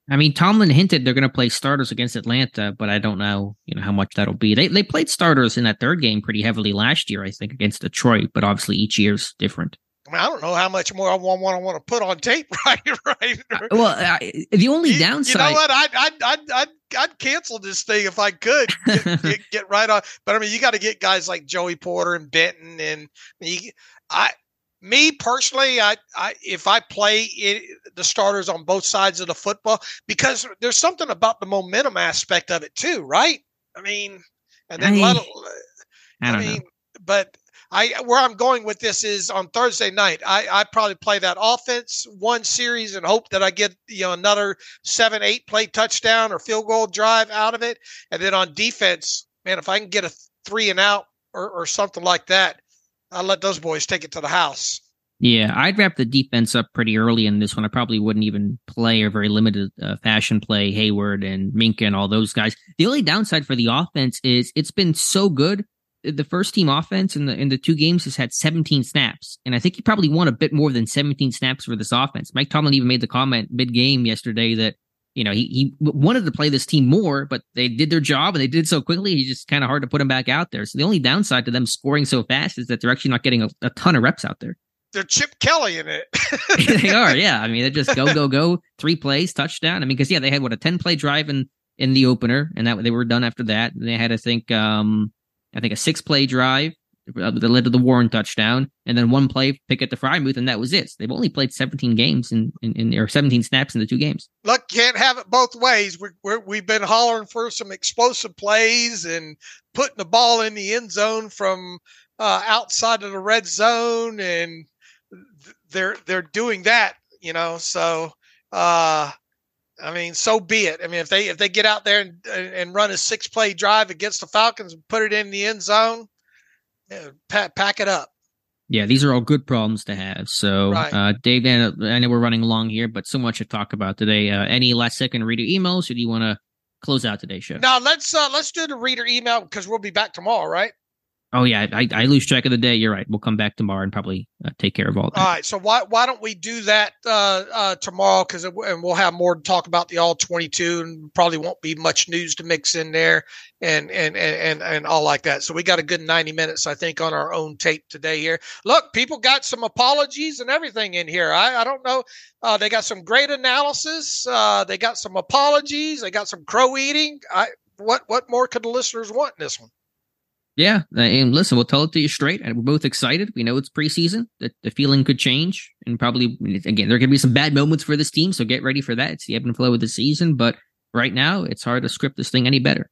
I mean, Tomlin hinted they're going to play starters against Atlanta, but I don't know, you know, how much that'll be. They they played starters in that third game pretty heavily last year, I think, against Detroit. But obviously, each year's different. I mean, I don't know how much more I want, want to want to put on tape, right? right. Uh, well, uh, the only you, downside, you know what? I'd I'd I'd I'd, I'd cancel this thing if I could get, get, get right on. But I mean, you got to get guys like Joey Porter and Benton, and you, I me personally, I, I if I play it, the starters on both sides of the football, because there's something about the momentum aspect of it too, right? I mean, and then I, let, I, I mean, know. but I where I'm going with this is on Thursday night. I I probably play that offense one series and hope that I get you know another seven eight play touchdown or field goal drive out of it, and then on defense, man, if I can get a three and out or, or something like that, I'll let those boys take it to the house. Yeah, I'd wrap the defense up pretty early in this one. I probably wouldn't even play or very limited uh, fashion play Heyward and Minkah and all those guys. The only downside for the offense is it's been so good. The first team offense in the in the two games has had 17 snaps, and I think he probably won a bit more than 17 snaps for this offense. Mike Tomlin even made the comment mid game yesterday that you know, he, he wanted to play this team more, but they did their job and they did so quickly. He's just kind of hard to put him back out there. So the only downside to them scoring so fast is that they're actually not getting a, a ton of reps out there. They're Chip Kelly in it. they are, yeah. I mean, they just go, go, go, three plays, touchdown. I mean, because yeah, they had what a ten play drive in in the opener, and that they were done after that. And they had, I think, um, I think a six play drive that led to the Warren touchdown, and then one play pick at the Freiermuth, and that was it. So they've only played 17 games in, in, in or 17 snaps in the two games. Look, can't have it both ways. We're, we're, we've been hollering for some explosive plays and putting the ball in the end zone from uh, outside of the red zone, and they're they're doing that, you know. So, uh, I mean, so be it. I mean, if they if they get out there and and run a six play drive against the Falcons and put it in the end zone, yeah, pack, pack it up. Yeah, these are all good problems to have. So, right. uh, Dave, I know we're running long here, but so much to talk about today. Uh, any last second reader emails, or do you want to close out today's show? Now let's uh, let's do the reader email because we'll be back tomorrow, right? Oh yeah, I, I lose track of the day. You're right. We'll come back tomorrow and probably uh, take care of all that. All right. So why why don't we do that uh, uh, tomorrow? Because and we'll have more to talk about the all 22, and probably won't be much news to mix in there, and and and and all like that. So we got a good 90 minutes, I think, on our own tape today. Here, look, people got some apologies and everything in here. I I don't know. Uh, they got some great analysis. Uh, they got some apologies. They got some crow eating. I what what more could the listeners want in this one? Yeah, uh, and listen, we'll tell it to you straight. And we're both excited. We know it's preseason. That the feeling could change, and probably again there could be some bad moments for this team. So get ready for that. It's the ebb and flow of the season. But right now, it's hard to script this thing any better.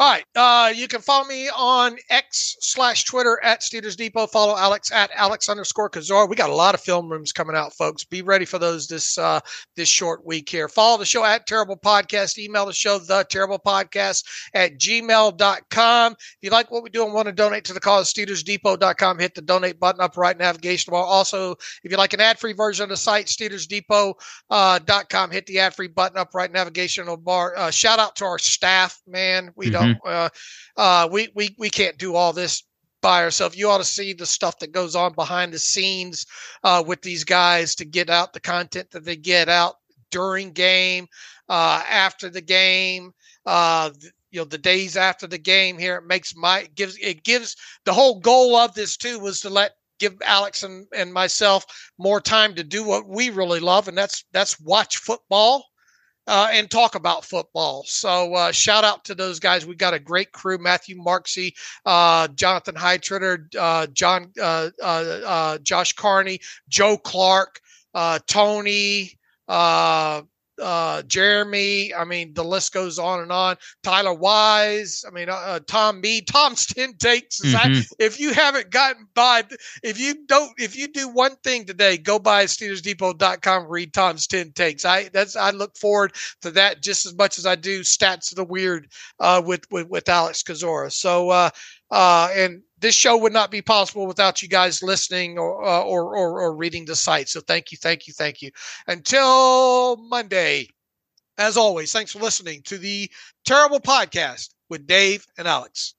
All right. Uh, you can follow me on X slash Twitter at Steelers Depot. Follow Alex at Alex underscore Kozora. We got a lot of film rooms coming out, folks. Be ready for those this uh, this short week here. Follow the show at Terrible Podcast. Email the show, the Terrible Podcast at gmail.com. If you like what we do and want to donate to the cause, SteelersDepot.com. Hit the donate button up right navigation bar. Also, if you like an ad free version of the site, SteelersDepot.com. Uh, hit the ad free button up right navigational bar. Uh, shout out to our staff, man. We mm-hmm. don't Mm-hmm. Uh, uh, we we we can't do all this by ourselves. You ought to see the stuff that goes on behind the scenes uh, with these guys to get out the content that they get out during game, uh, after the game. Uh, you know the days after the game here it makes my gives it gives the whole goal of this too was to let give alex and, and myself more time to do what we really love and that's that's watch football uh, and talk about football. So uh, shout out to those guys. We got a great crew: Matthew Marczi, uh, Jonathan Heitritter, uh, John, uh, uh, Josh Carney, Joe Clark, Tony uh, Jeremy. I mean, the list goes on and on. Tyler Wise. I mean, uh, uh Tom Mead. Tom's 10 takes. Mm-hmm. if you haven't gotten by, if you don't, if you do one thing today, go by SteelersDepot.com, read Tom's 10 takes. I, that's, I look forward to that just as much as I do stats of the weird, uh, with, with, with Alex Kozora. So, uh, uh, and this show would not be possible without you guys listening or, uh, or, or, or reading the site. So thank you, thank you, thank you. Until Monday, as always, thanks for listening to the Terrible Podcast with Dave and Alex.